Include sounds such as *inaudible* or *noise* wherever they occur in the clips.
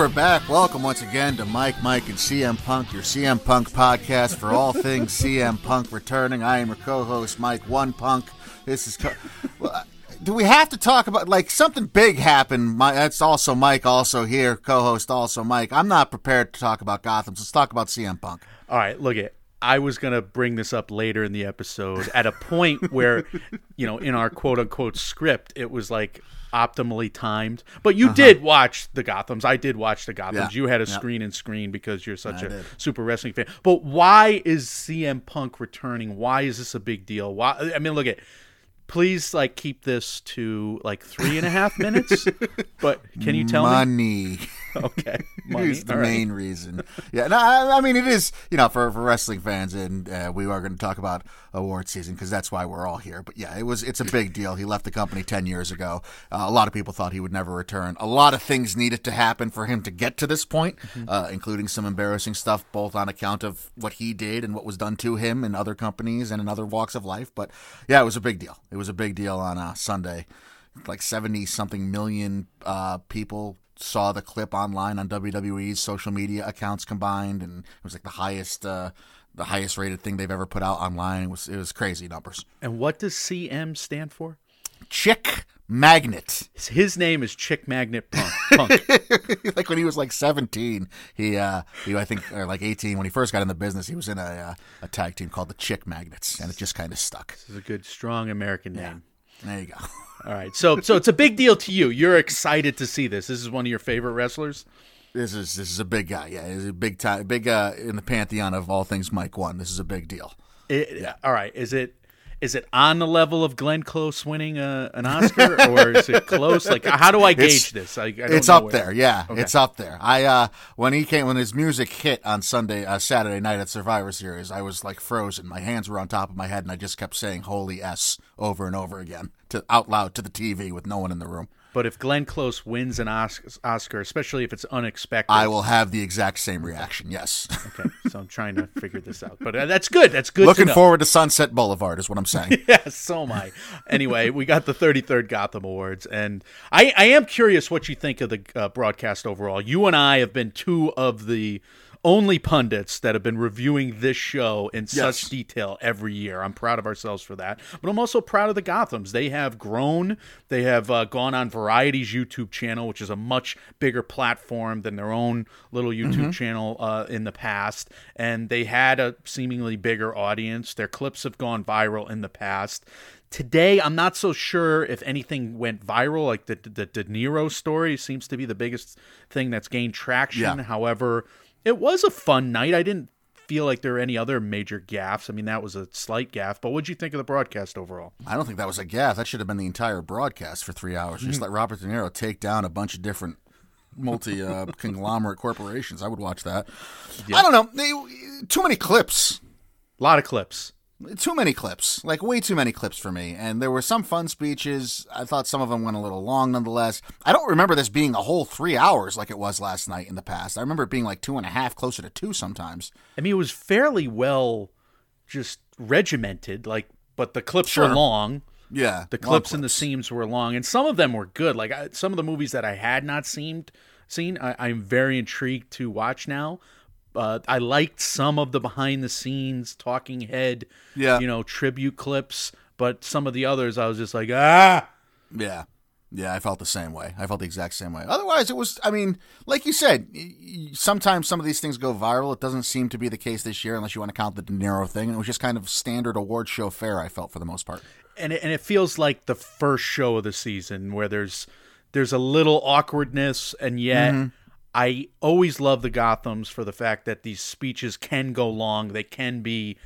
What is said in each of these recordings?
We're back. Welcome once again to Mike, Mike, and CM Punk, your CM Punk podcast for all *laughs* things CM Punk returning. I am your co-host, Mike One Punk. This is. Co- well, do we have to talk about like something big happened? My, that's also Mike, also here, co-host, also Mike. I'm not prepared to talk about Gotham. So let's talk about CM Punk. All right, look it. I was gonna bring this up later in the episode at a point where, *laughs* you know, in our quote unquote script, it was like optimally timed. But you did watch the Gothams. I did watch the Gothams. Uh-huh. Yeah. You had a Yeah. screen and screen because you're such I a did. super wrestling fan. But why is CM Punk returning? Why is this a big deal? Why? I mean, look at. Please, like, keep this to like three and a half minutes. *laughs* but can you tell me? Money. *laughs* Okay, money. the right. main reason. Yeah, no, I, I mean it is. You know, for, for wrestling fans, and uh, we are going to talk about award season because that's why we're all here. But yeah, it was. It's a big deal. He left the company ten years ago. Uh, a lot of people thought he would never return. A lot of things needed to happen for him to get to this point, Mm-hmm. uh, including some embarrassing stuff, both on account of what he did and what was done to him in other companies and in other walks of life. But yeah, it was a big deal. It was a big deal on uh, Sunday. Like seventy something million uh, people saw the clip online on WWE's social media accounts combined, and it was like the highest, uh, the highest rated thing they've ever put out online. It was it was crazy numbers. And what does CM stand for? Chick Magnet. His name is Chick Magnet Punk. *laughs* Punk. *laughs* like when he was like seventeen, he, uh, he I think or like eighteen when he first got in the business, he was in a uh, a tag team called the Chick Magnets, and it just kind of stuck. This is a good, strong American name. There you go. *laughs* All right, so so it's a big deal to you. You're excited to see this. This is one of your favorite wrestlers. This is this is a big guy. Yeah, he's a big time, big uh, in the pantheon of all things Mike One. This is a big deal. It, All right, is it is it on the level of Glenn Close winning a, an Oscar, or is it close? Like, how do I gauge It's- this? I, I it's up where- there, yeah. Okay. It's up there. I uh when he came when his music hit on Sunday uh, Saturday night at Survivor Series, I was like frozen. My hands were on top of my head and I just kept saying holy S over and over again to out loud to the TV with no one in the room. But if Glenn Close wins an Oscar, especially if it's unexpected, I will have the exact same reaction. Yes. Okay, so I'm trying to figure this out. But uh, that's good. That's good. to Looking know. forward to Sunset Boulevard is what I'm saying. *laughs* Yes, so am I. Anyway, we got the 33rd Gotham Awards, and I, I am curious what you think of the uh, broadcast overall. You and I have been two of the only pundits that have been reviewing this show in such detail every year. I'm proud of ourselves for that, but I'm also proud of the Gothams. They have grown. They have uh, gone on Variety's YouTube channel, which is a much bigger platform than their own little YouTube channel uh, in the past, and they had a seemingly bigger audience. Their clips have gone viral in the past. Today, I'm not so sure if anything went viral. Like the the De Niro story seems to be the biggest thing that's gained traction. Yeah. However, it was a fun night. I didn't feel like there were any other major gaffes. I mean, that was a slight gaff. But what'd you think of the broadcast overall? I don't think that was a gaff. That should have been the entire broadcast for three hours. Just let Robert De Niro take down a bunch of different multi uh, *laughs* conglomerate corporations. I would watch that. I don't know. They, too many clips. A lot of clips. Too many clips. Like way too many clips for me. And there were some fun speeches. I thought some of them went a little long nonetheless. I don't remember this being a whole three hours like it was last night in the past. I remember it being like two and a half, closer to two sometimes. I mean, it was fairly well just regimented. Like, but the clips Sure. were long. Yeah. The long clips and the scenes were long, and some of them were good. Like I, some of the movies that I had not seen, seen, I, I'm very intrigued to watch now. Uh, I liked some of the behind the scenes talking head, Yeah. you know, tribute clips, but some of the others I was just like, ah, Yeah. Yeah, I felt the same way. I felt the exact same way. Otherwise, it was, I mean, like you said, sometimes some of these things go viral. It doesn't seem to be the case this year unless you want to count the De Niro thing. And it was just kind of standard award show fare, I felt, for the most part. and it, and it feels like the first show of the season where there's there's a little awkwardness and yet I always love the Gothams for the fact that these speeches can go long they can be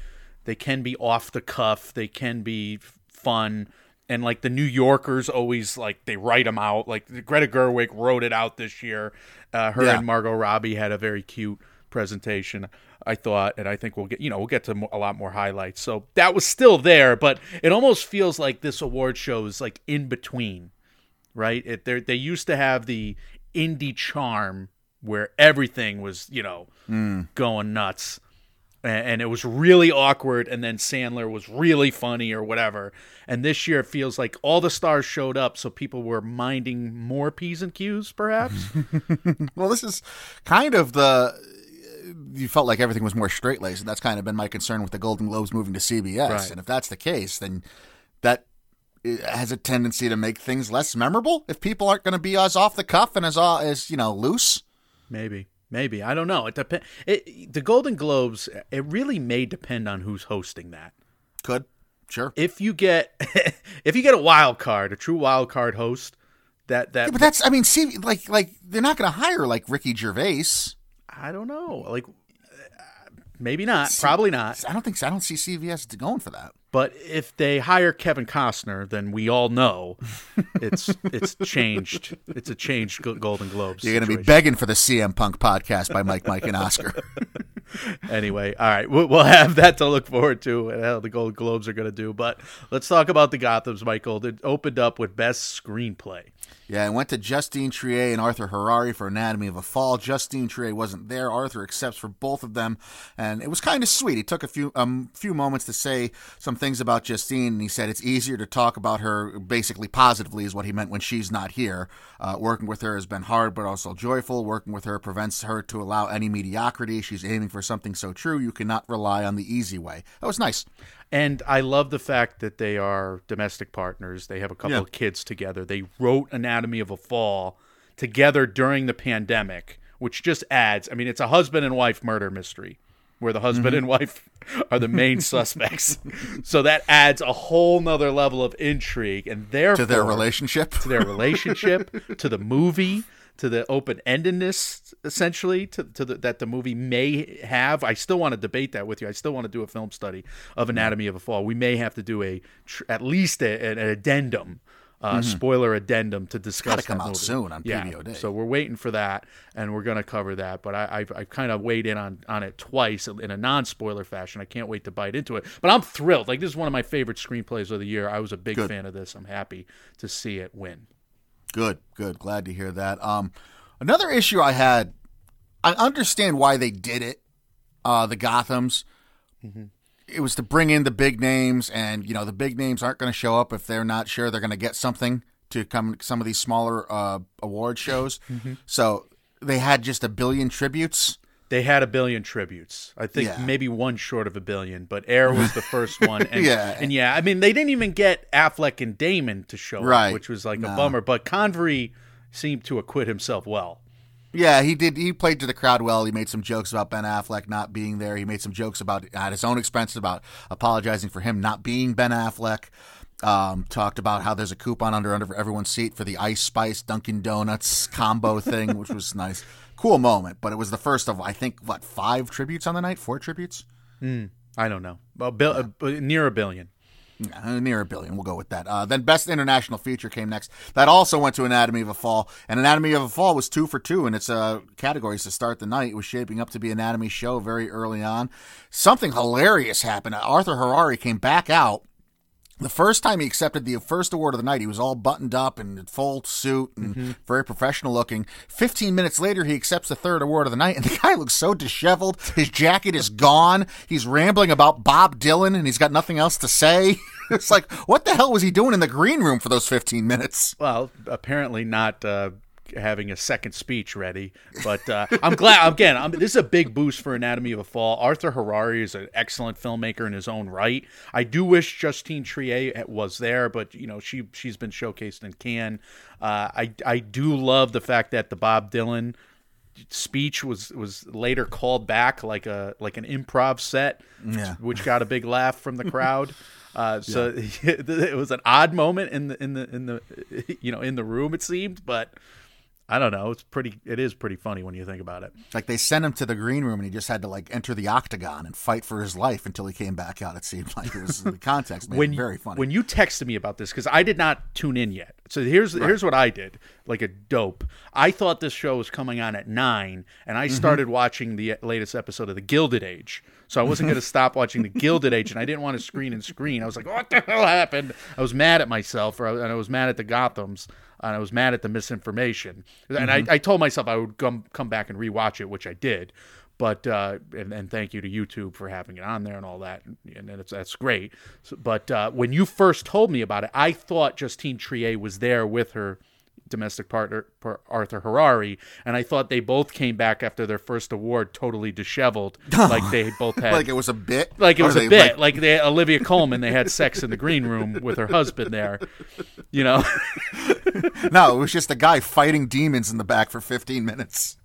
they can be off the cuff they can be fun and like the New Yorkers always like they write them out like Greta Gerwig wrote it out this year uh, her Yeah. and Margot Robbie had a very cute presentation. I thought, and I think we'll get you know we'll get to a lot more highlights. So that was still there, but it almost feels like this award show is like in between, right? It they they used to have the indie charm where everything was you know going nuts a- and it was really awkward and then sandler was really funny or whatever and this year it feels like all the stars showed up so people were minding more p's and q's perhaps *laughs* Well, this is kind of the. You felt like everything was more straight laced, and that's kind of been my concern with the Golden Globes moving to CBS. Right. And if that's the case, then that uh, has a tendency to make things less memorable if people aren't going to be as off the cuff and as uh, as you know loose. Maybe. Maybe. I don't know. It depend it, the golden globes it really may depend on who's hosting that. Could. Sure, if you get *laughs* if you get a wild card a true wild card host that that Yeah, but that's I mean, see, like like they're not going to hire like Ricky Gervais. i don't know. Like maybe not probably not I don't think so. I don't see CBS going for that. But if they hire Kevin Costner, then we all know it's it's changed. It's a changed Golden Globes. You're going to be begging for the CM Punk podcast by Mike, Mike, and Oscar. *laughs* anyway. All right, we'll, we'll have that to look forward to, and how the Golden Globes are going to do. But let's talk about the Gotham's, Michael. It opened up with best screenplay. Yeah, I went to Justine Triet and Arthur Harari for Anatomy of a Fall. Justine Triet wasn't there. Arthur accepts for both of them, and it was kind of sweet. He took a few um few moments to say some things about Justine, and he said it's easier to talk about her basically positively is what he meant when she's not here. Uh, working with her has been hard, but also joyful. Working with her prevents her to allow any mediocrity. She's aiming for something so true you cannot rely on the easy way. That was nice. And I love the fact that they are domestic partners. They have a couple Yeah. of kids together. They wrote Anatomy of a Fall together during the pandemic, which just adds. I mean, it's a husband and wife murder mystery where the husband mm-hmm. and wife *laughs* are the main *laughs* suspects. So that adds a whole nother level of intrigue and therefore To their relationship. to their relationship, *laughs* to the movie, to the open endedness, essentially, to, to the, that the movie may have. I still want to debate that with you. I still want to do a film study of Anatomy of a Fall. We may have to do a tr- at least a, an addendum. Uh, Spoiler addendum to discuss. Mm-hmm. gotta come out movie. soon on yeah, PBO Day. So we're waiting for that, and we're going to cover that. But I, I've, I've kind of weighed in on, on it twice in a non spoiler fashion. I can't wait to bite into it. But I'm thrilled. Like this is one of my favorite screenplays of the year. I was a big Good. fan of this. I'm happy to see it win. Good, good. Glad to hear that. Um, another issue I had, I understand why they did it. Uh, the Gotham's. Mm-hmm. It was to bring in the big names, and you know the big names aren't going to show up if they're not sure they're going to get something to come some of these smaller uh, award shows. So they had just a billion tributes. They had a billion tributes. I think Yeah. maybe one short of a billion, but Air was the first *laughs* one. And, Yeah. and yeah, I mean they didn't even get Affleck and Damon to show Right. up, which was like a bummer. But Convery seemed to acquit himself well. Yeah, he did. He played to the crowd well. He made some jokes about Ben Affleck not being there. He made some jokes about at his own expense about apologizing for him not being Ben Affleck. Um, talked about how there's a coupon under under everyone's seat for the Ice Spice Dunkin' Donuts combo thing, which was nice. Cool moment, but it was the first of I think what five tributes on the night, four tributes, I don't know, well, bil- uh, near a billion. Uh, near a billion. We'll go with that. Uh, then Best International Feature came next. That also went to Anatomy of a Fall, and Anatomy of a Fall was two for two in its uh, categories to start the night. It was shaping up to be Anatomy show very early on. Something hilarious happened. Arthur Harari came back out. The first time he accepted the first award of the night, he was all buttoned up and in full suit and very professional looking. Fifteen minutes later, he accepts the third award of the night, and *laughs* the guy looks so disheveled. His jacket is gone. He's rambling about Bob Dylan, and he's got nothing else to say. *laughs* it's like, what the hell was he doing in the green room for those fifteen minutes? Well, apparently not uh, having a second speech ready, but uh, I'm glad. Again, I'm, this is a big boost for Anatomy of a Fall. Arthur Harari is an excellent filmmaker in his own right. I do wish Justine Triet was there, but you know she she's been showcased in Cannes. Uh, I I do love the fact that the Bob Dylan speech was was later called back like a like an improv set, Yeah. which got a big laugh from the crowd. *laughs* Uh, so *laughs* it was an odd moment in the in the in the you know in the room it seemed, but I don't know. It's pretty. It is pretty funny when you think about it. Like they sent him to the green room and he just had to like enter the octagon and fight for his life until he came back out. It seemed like it was in the context when you, very funny. when you texted me about this because I did not tune in yet. So here's here's what I did, like a dope. I thought this show was coming on at nine, and Mm-hmm. I started watching the latest episode of The Gilded Age. So I wasn't going *laughs* to stop watching The Gilded Age, and I didn't want to screen and screen. I was like, "What the hell happened?" I was mad at myself, or, and I was mad at the Gotham's, and I was mad at the misinformation. And Mm-hmm. I, I told myself I would come come back and rewatch it, which I did. But uh, and, and thank you to YouTube for having it on there and all that, and it's, that's great. So, but uh, when you first told me about it, I thought Justine Triet was there with her domestic partner par- Arthur Harari, and I thought they both came back after their first award totally disheveled, *laughs* like they both had like it was a bit. like it was a they, bit like- like, they Olivia Colman they had sex in the green room with her husband there you know *laughs* no, it was just a guy fighting demons in the back for 15 minutes.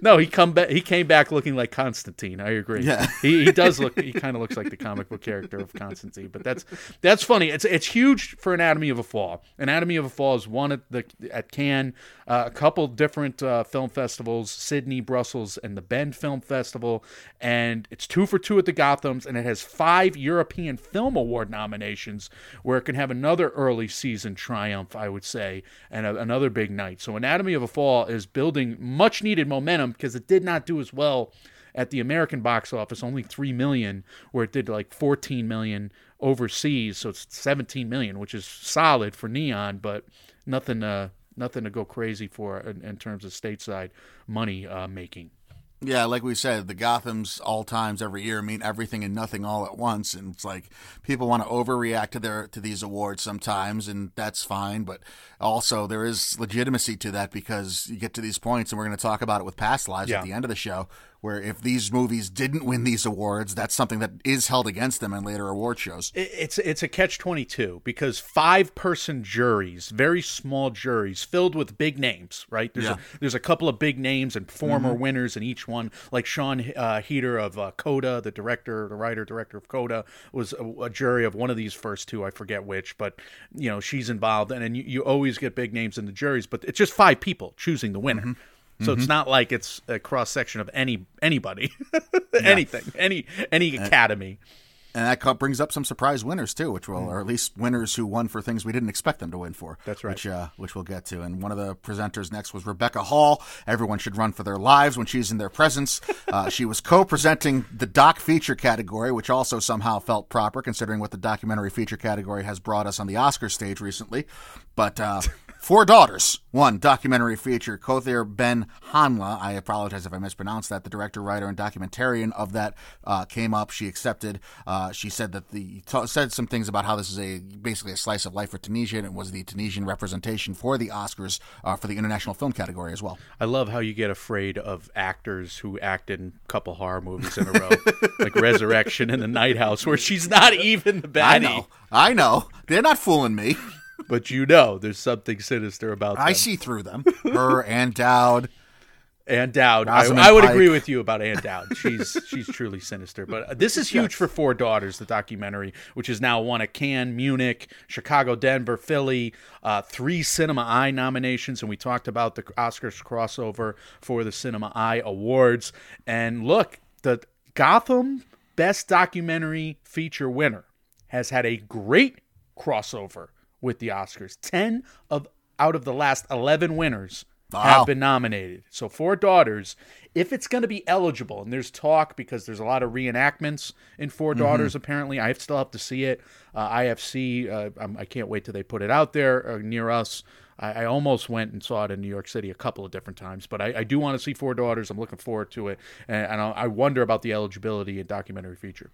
No he come back he came back looking like Constantine. I agree. Yeah. he, he does look he kind of looks like the comic book character of Constantine but that's that's funny. It's it's huge for Anatomy of a Fall. Anatomy of a Fall is one at the at Cannes uh, a couple different uh, film festivals Sydney Brussels and the Bend Film Festival and it's two for two at the Gothams and it has five European Film Award nominations where it can have another early season triumph I would say and a, another big night. So Anatomy of a Fall is building much needed momentum because it did not do as well at the American box office, only three million, where it did like 14 million overseas. So it's 17 million, which is solid for Neon, but nothing, uh, nothing to go crazy for in, in terms of stateside money uh, making. Yeah, like we said, the Gothams all times every year mean everything and nothing all at once, and it's like people want to overreact to their to these awards sometimes, and that's fine. But also there is legitimacy to that because you get to these points, and we're going to talk about it with Past Lives Yeah. at the end of the show, where if these movies didn't win these awards, that's something that is held against them in later award shows. It's it's a catch twenty two because five person juries, very small juries, filled with big names. Right? There's Yeah. Mm-hmm. a, there's a couple of big names and former winners in each one. Like Siân uh, Heder of uh, Coda, the director, the writer director of Coda, was a, a jury of one of these first two. I forget which, but you know she's involved, and, and you, you always get big names in the juries. But it's just five people choosing the winner. Mm-hmm. So it's not like it's a cross section of any anybody, *laughs* anything, any any academy. And that brings up some surprise winners too, which will, or at least winners who won for things we didn't expect them to win for. That's right. Which, uh, which we'll get to. And one of the presenters next was Rebecca Hall. Everyone should run for their lives when she's in their presence. *laughs* Uh, she was co-presenting the doc feature category, which also somehow felt proper considering what the documentary feature category has brought us on the Oscar stage recently. But uh, *laughs* Four Daughters won documentary feature. Kaouther Ben Hania, I apologize if I mispronounced that, the director, writer, and documentarian of that uh, came up. She accepted. Uh, she said that the t- said some things about how this is a basically a slice of life for Tunisia, and it was the Tunisian representation for the Oscars uh, for the international film category as well. I love how you get afraid of actors who act in a couple horror movies in a row, *laughs* like Resurrection and The Night House, where she's not even the baddie. I know, I know, they're not fooling me. But you know there's something sinister about them. I see through them. Her and Dowd. Ann Dowd. I, I would Pike. agree with you about Ann Dowd. She's she's truly sinister. But uh, this is huge for Four Daughters, the documentary, which has now won a Cannes, Munich, Chicago, Denver, Philly, uh, three Cinema Eye nominations, and we talked about the Oscars crossover for the Cinema Eye Awards. And look, the Gotham Best Documentary Feature winner has had a great crossover with the Oscars. Ten of out of the last eleven winners Wow. have been nominated. So Four Daughters, if it's going to be eligible, and there's talk because there's a lot of reenactments in 4 Daughters. Apparently, I still have to see it. Uh, IFC, uh, I'm, I can't wait till they put it out there uh, near us. I, I almost went and saw it in New York City a couple of different times, but I, I do want to see Four Daughters. I'm looking forward to it, and, and I, I wonder about the eligibility in documentary feature.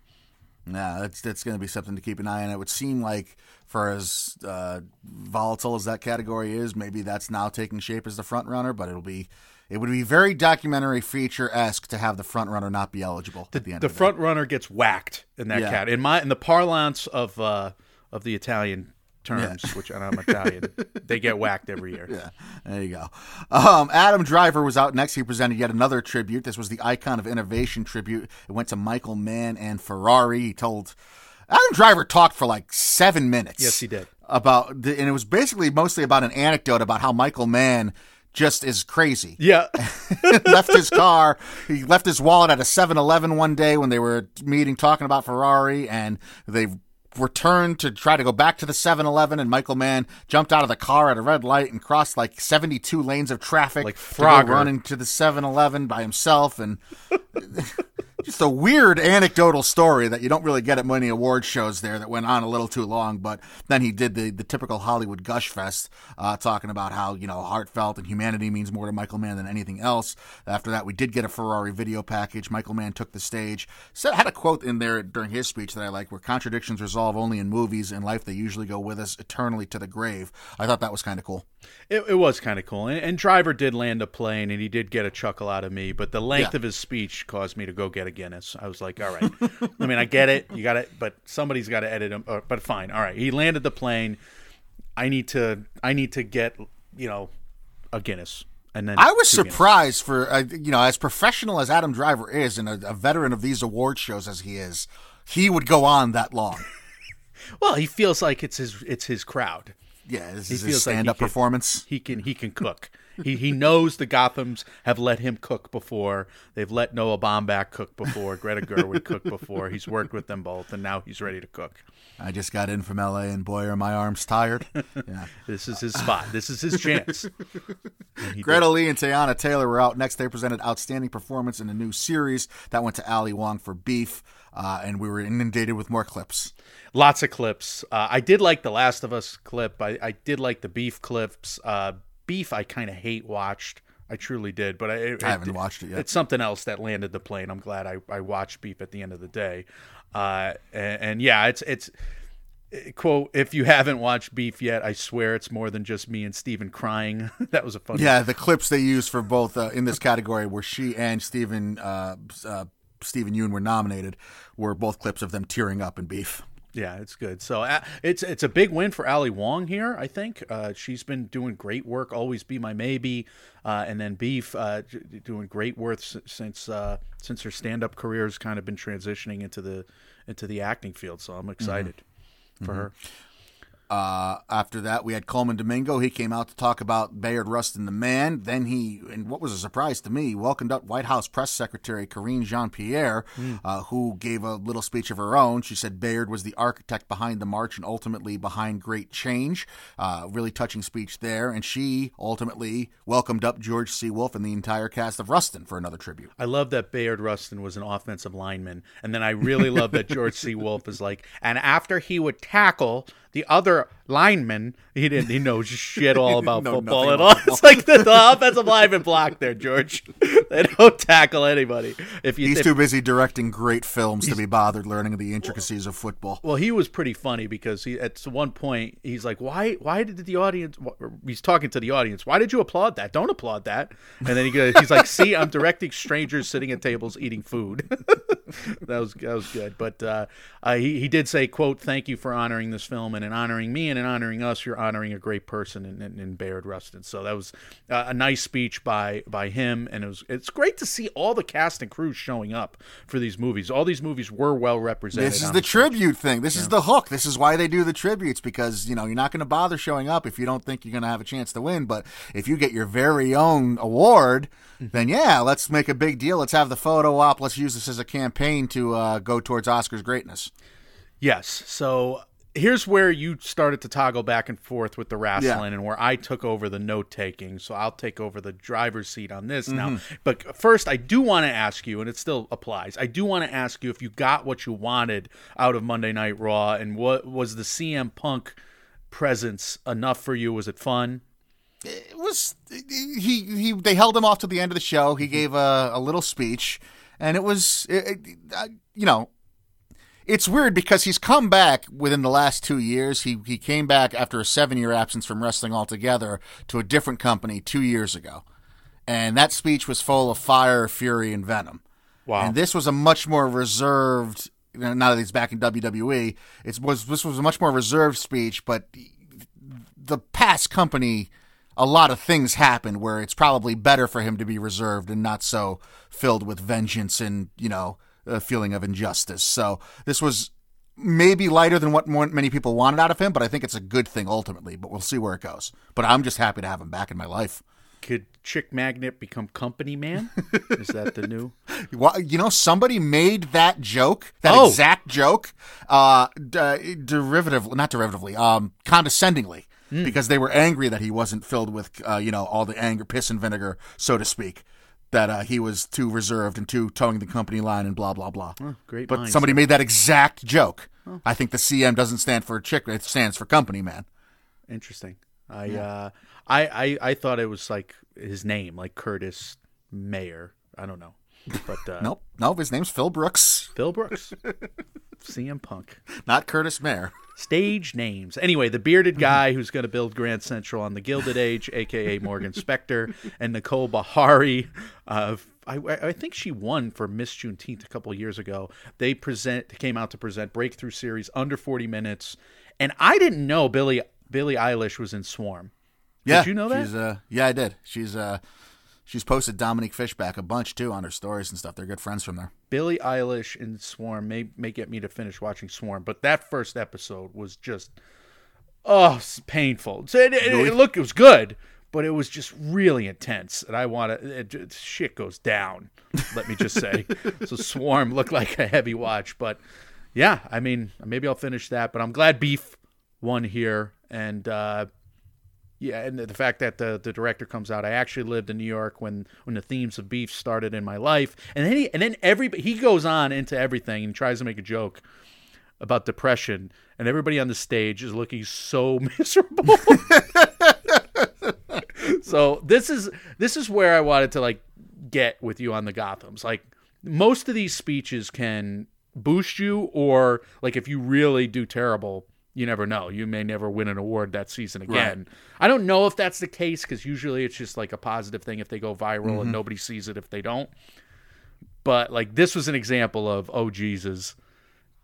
Yeah, that's that's going to be something to keep an eye on. It would seem like, for as uh, volatile as that category is, maybe that's now taking shape as the front runner. But it'll be, it would be very documentary feature esque to have the front runner not be eligible at the end. the the front runner gets whacked in that Yeah. cat. In my in the parlance of uh, of the Italian terms, which and I'm Italian, they get whacked every year. *laughs* Yeah, there you go. Um, Adam Driver was out next. He presented yet another tribute. This was the Icon of Innovation tribute. It went to Michael Mann and Ferrari. He told Adam Driver talked for like seven minutes. Yes, he did. About the, and it was basically mostly about an anecdote about how Michael Mann just is crazy. Yeah. *laughs* left his car. He left his wallet at a 7-Eleven one day when they were meeting talking about Ferrari, and they returned to try to go back to the 7-Eleven, and Michael Mann jumped out of the car at a red light and crossed like 72 lanes of traffic Like to go Frogger. running to the 7-Eleven by himself, and *laughs* just a weird anecdotal story that you don't really get at many award shows there that went on a little too long. But then he did the, the typical Hollywood gush fest, uh, talking about how, you know, heartfelt and humanity means more to Michael Mann than anything else. After that, we did get a Ferrari video package. Michael Mann took the stage. Said, had a quote in there during his speech that I like where contradictions resolve only in movies. In life, they usually go with us eternally to the grave. I thought that was kind of cool. It, it was kind of cool. And, and Driver did land a plane and he did get a chuckle out of me, but the length Yeah. of his speech caused me to go get a Guinness. I was like, all right. I mean, I get it. You got it, but somebody's got to edit him. uh, But fine. All right. He landed the plane. I need to I need to get, you know, a Guinness. And then I was two Guinness. surprised for uh, you know as professional as Adam Driver is and a, a veteran of these award shows as he is, he would go on that long. *laughs* Well, he feels like it's his it's his crowd. Yeah, this He is his like stand-up can- performance. He can he can cook. He he knows the Gothams have let him cook before. They've let Noah Baumbach cook before. Greta Gerwig cook before. He's worked with them both, and now he's ready to cook. I just got in from L.A. and boy, are my arms tired. Yeah. *laughs* This is his spot. This is his chance. *laughs* Greta did. Lee and Teyana Taylor were out next. They presented outstanding performance in a new series that went to Ali Wong for Beef, uh, and we were inundated with more clips. Lots of clips. Uh, I did like the Last of Us clip. I, I did like the beef clips. Uh, beef, I kind of hate watched. I truly did, but I, it- I haven't watched it yet. It's something else that landed the plane. I'm glad I, I watched Beef at the end of the day. Uh, and, and yeah, it's it's quote if you haven't watched Beef yet, I swear it's more than just me and Steven crying. *laughs* that was a fun Yeah, the clips they used for both uh, in this category where she and Steven uh, uh, Steven Yeun were nominated were both clips of them tearing up in Beef. Yeah, it's good. So uh, it's it's a big win for Ali Wong here. I think uh, she's been doing great work. Always be my maybe, uh, and then Beef uh, doing great work since uh, since her stand up career has kind of been transitioning into the into the acting field. So I'm excited for her. Uh, after that, we had Colman Domingo. He came out to talk about Bayard Rustin, the man. Then he, and what was a surprise to me, welcomed up White House Press Secretary Karine Jean Pierre, uh, who gave a little speech of her own. She said Bayard was the architect behind the march and ultimately behind great change. Uh, really touching speech there. And she ultimately welcomed up George C. Wolfe and the entire cast of Rustin for another tribute. I love that Bayard Rustin was an offensive lineman, and then I really love that George C. *laughs* Wolfe is like, and after he would tackle the other lineman, he didn't he knows *laughs* shit all about know football at all. *laughs* It's like the, the offensive lineman block there, George. *laughs* They don't tackle anybody. If you He's if- too busy directing great films to be bothered learning the intricacies of football. Well, he was pretty funny because he at one point he's like, "Why? Why did the audience?" He's talking to the audience. Why did you applaud that? Don't applaud that. And then he goes, he's like, "See, I'm directing strangers sitting at tables eating food." that was that was good. But uh, uh, he he did say, "quote Thank you for honoring this film and in honoring me and in honoring us. You're honoring a great person in, in, in Bayard Rustin." So that was uh, a nice speech by by him, and it was it's great to see all the cast and crew showing up for these movies. All these movies were well represented. This is the stage. tribute thing. This is the hook. This is why they do the tributes because you know you're not going to bother showing up if you don't think you're going to have a chance to win. But if you get your very own award, then yeah, let's make a big deal. Let's have the photo op. Let's use this as a campaign to uh, go towards Oscar's greatness. Yes. So here's where you started to toggle back and forth with the wrestling Yeah. and where I took over the note taking. So I'll take over the driver's seat on this now. Mm-hmm. But first, I do want to ask you, and it still applies. I do want to ask you if you got what you wanted out of Monday Night Raw, and what was the CM Punk presence enough for you? Was it fun? It was he he they held him off to the end of the show. He gave a, a little speech, and it was it, it, uh, you know it's weird because he's come back within the last two years. He he came back after a seven year absence from wrestling altogether to a different company two years ago, and that speech was full of fire, fury, and venom. Wow. And this was a much more reserved. Now that he's back in WWE, it was this was a much more reserved speech, but the past company, a lot of things happened where it's probably better for him to be reserved and not so filled with vengeance and you know a feeling of injustice. So this was maybe lighter than what more, many people wanted out of him, but I think it's a good thing ultimately. But we'll see where it goes. But I'm just happy to have him back in my life. could Chick Magnet become Company Man? Is that the new? *laughs* Well, you know, somebody made that joke, that Oh. exact joke, uh, d- derivative, not derivatively, um, condescendingly, Hmm. because they were angry that he wasn't filled with, uh, you know, all the anger, piss and vinegar, so to speak. That uh, he was too reserved and too towing the company line and blah blah blah. great but minds. somebody made that exact joke. I think the CM doesn't stand for chick; it stands for company man. Interesting. I uh, I, I I thought it was like his name, like Curtis Mayer. I don't know, but uh, Nope, nope. His name's Phil Brooks, Phil Brooks, CM Punk. not Curtis Mayer. Stage names. Anyway, the bearded guy who's going to build Grand Central on the Gilded Age, aka Morgan Spector, and Nicole Beharie. Uh, I, I think she won for Miss Juneteenth a couple years ago. They present came out to present breakthrough series under forty minutes, and I didn't know Billy Billie Eilish was in Swarm. Yeah, you know that? She's, uh, yeah, I did. She's uh, she's posted Dominique Fishback a bunch too on her stories and stuff. They're good friends from there. Billie Eilish and Swarm may may get me to finish watching Swarm, but that first episode was just oh it's painful. So it, it, it, look, it was good, but it was just really intense, and I want to. It, it- shit goes down. Let me just say. *laughs* so Swarm looked like a heavy watch, but yeah, I mean maybe I'll finish that. But I'm glad Beef won here, and. uh yeah, and the fact that the, the director comes out. I actually lived in New York when when the themes of beef started in my life, and then he and then every he goes on into everything and tries to make a joke about depression, and everybody on the stage is looking so *laughs* miserable. so this is this is where I wanted to like get with you on the Gotham's. Like most of these speeches can boost you, or like if you really do terrible, you never know. You may never win an award that season again. I don't know if that's the case because usually it's just like a positive thing if they go viral and mm-hmm. nobody sees it if they don't. But like this was an example of oh Jesus.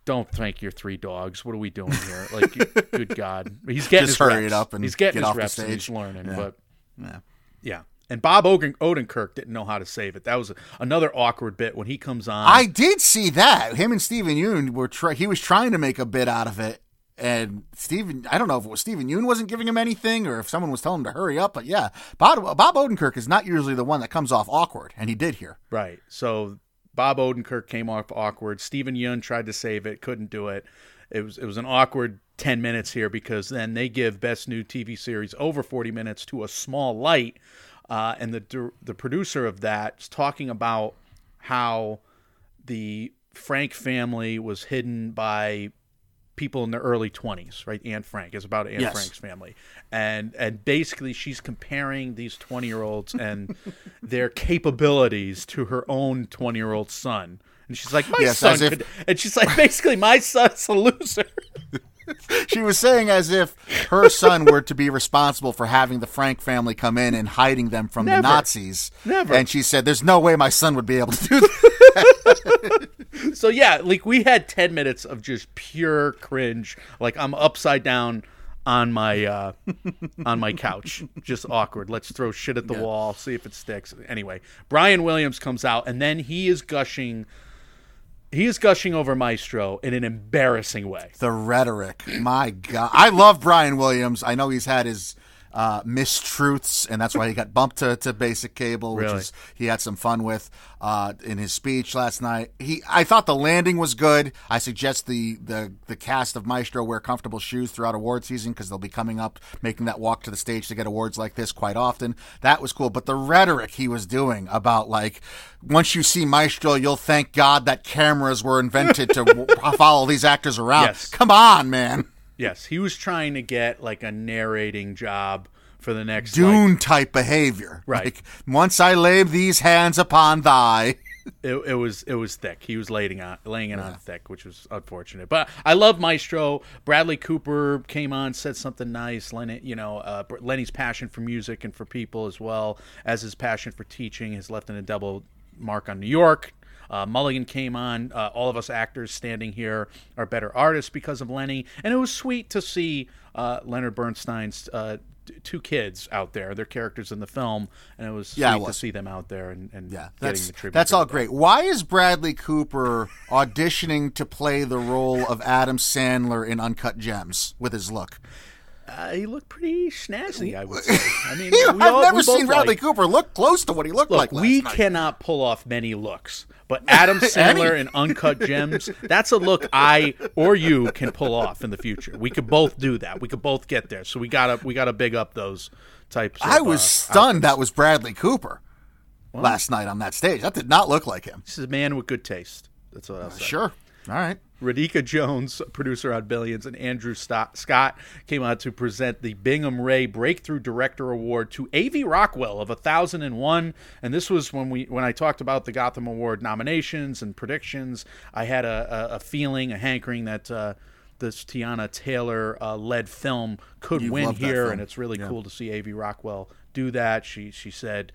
Don't thank your three dogs. What are we doing here? *laughs* Like, good God, he's getting Just his hurry it up and he's getting get his off the reps and he's stage. learning. Yeah. But Yeah. yeah. And Bob Oden- Odenkirk didn't know how to save it. That was another awkward bit when he comes on. I did see that. Him and Steven Yeun were try- he was trying to make a bit out of it. And Steven, I don't know if it was Steven Yeun wasn't giving him anything or if someone was telling him to hurry up, but yeah, Bob, Bob Odenkirk is not usually the one that comes off awkward, and he did here. Right. So Bob Odenkirk came off awkward. Steven Yeun tried to save it, couldn't do it. It was it was an awkward 10 minutes here because then they give best new TV series over 40 minutes to a small light uh, and the the producer of that is talking about how the Frank family was hidden by people in their early 20s, right? Anne Frank is about Anne Yes. Frank's family. And and basically she's comparing these 20-year-olds and *laughs* their capabilities to her own 20-year-old son. And she's like, "My Yes, son as if- And she's like, basically my son's a loser. *laughs* *laughs* She was saying as if her son were to be responsible for having the Frank family come in and hiding them from Never. the Nazis. Never. And she said, "There's no way my son would be able to do that." *laughs* so yeah, like we had 10 minutes of just pure cringe. Like I'm upside down on my uh on my couch. Just awkward. Let's throw shit at the wall, see if it sticks. Anyway, Brian Williams comes out and then he is gushing he is gushing over Maestro in an embarrassing way. the rhetoric, my God, I love Brian Williams. I know he's had his uh, mistruths, and that's why he got bumped to, to basic cable, which Really? is he had some fun with uh, in his speech last night. He, I thought the landing was good. I suggest the the the cast of Maestro wear comfortable shoes throughout award season because they'll be coming up, making that walk to the stage to get awards like this quite often. That was cool, but the rhetoric he was doing about like once you see Maestro, you'll thank God that cameras were invented to *laughs* follow these actors around. Yes. Come on, man. Yes, he was trying to get like a narrating job for the next like, Dune type behavior. Right. Like, once I lay these hands upon thy. it, it was it was thick. He was laying on laying it on thick, which was unfortunate. But I love Maestro. Bradley Cooper came on, said something nice. Lenny, you know, uh, Lenny's passion for music and for people as well as his passion for teaching has left an indelible mark on New York. Uh, Mulligan came on. Uh, all of us actors standing here are better artists because of Lenny, and it was sweet to see uh, Leonard Bernstein's uh, two kids out there, their characters in the film, and it was sweet Yeah, it to see them out there and, and Yeah, getting that's the tribute. that's all great. Why is Bradley Cooper auditioning to play the role of Adam Sandler in Uncut Gems with his look? Uh, he looked pretty snazzy, I would say. I mean, *laughs* I've all- never seen Bradley like- Cooper look close to what he looked Look, like we night. cannot pull off many looks, but Adam *laughs* Sandler in Uncut Gems, that's a look I or you can pull off in the future. We could both do that. We could both get there. So we gotta we gotta big up those types. Of, I was uh, stunned that was Bradley Cooper last night on that stage. That did not look like him. This is a man with good taste. That's what I'll say. Sure. All right. Radhika Jones, producer on Billions, and Andrew Scott came out to present the Bingham Ray Breakthrough Director Award to A.V. Rockwell of 1001. And this was when we when I talked about the Gotham Award nominations and predictions. I had a, a, a feeling, a hankering that uh, this Teyana Taylor uh, led film could You win here, and it's really cool to see A.V. Rockwell do that. She she said.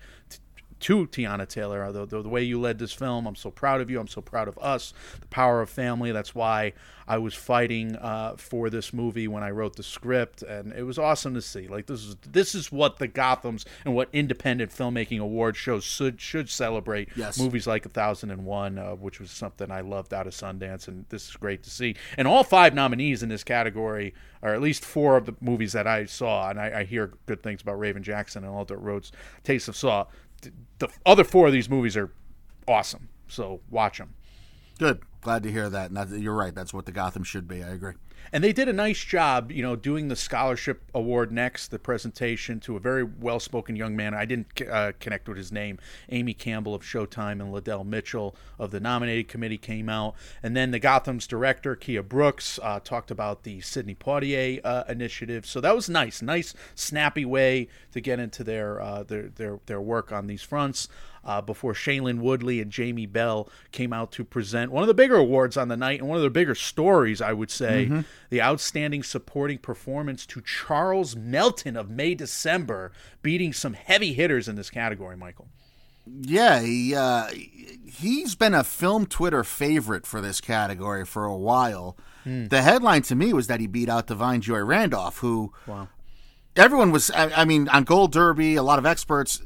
To Teyana Taylor, the, the, the way you led this film, I'm so proud of you. I'm so proud of us. The power of family. That's why I was fighting uh, for this movie when I wrote the script, and it was awesome to see. Like this is this is what the Gotham's and what independent filmmaking award shows should should celebrate. Yes. movies like A 1001, uh, which was something I loved out of Sundance, and this is great to see. And all five nominees in this category, or at least four of the movies that I saw, and I, I hear good things about Raven Jackson and All Dirt Roads, Taste of Salt. Th- The other four of these movies are awesome, so watch them. Good. Glad to hear that. And that, you're right. That's what the Gotham should be. I agree. And they did a nice job, you know, doing the scholarship award next, the presentation to a very well spoken young man. I didn't uh, connect with his name. Amy Campbell of Showtime and Liddell Mitchell of the nominated committee came out. And then the Gotham's director, Kia Brooks, uh, talked about the Sidney Poitier uh, initiative. So that was nice. Nice, snappy way to get into their, uh, their, their, their work on these fronts uh, before Shailene Woodley and Jamie Bell came out to present one of the bigger awards on the night and one of the bigger stories, I would say, the Outstanding Supporting Performance to Charles Melton of May December, beating some heavy hitters in this category, Michael. Yeah, he, uh, he's been a film Twitter favorite for this category for a while. The headline to me was that he beat out Da'Vine Joy Randolph, who Wow. everyone was. I, I mean, on Gold Derby, a lot of experts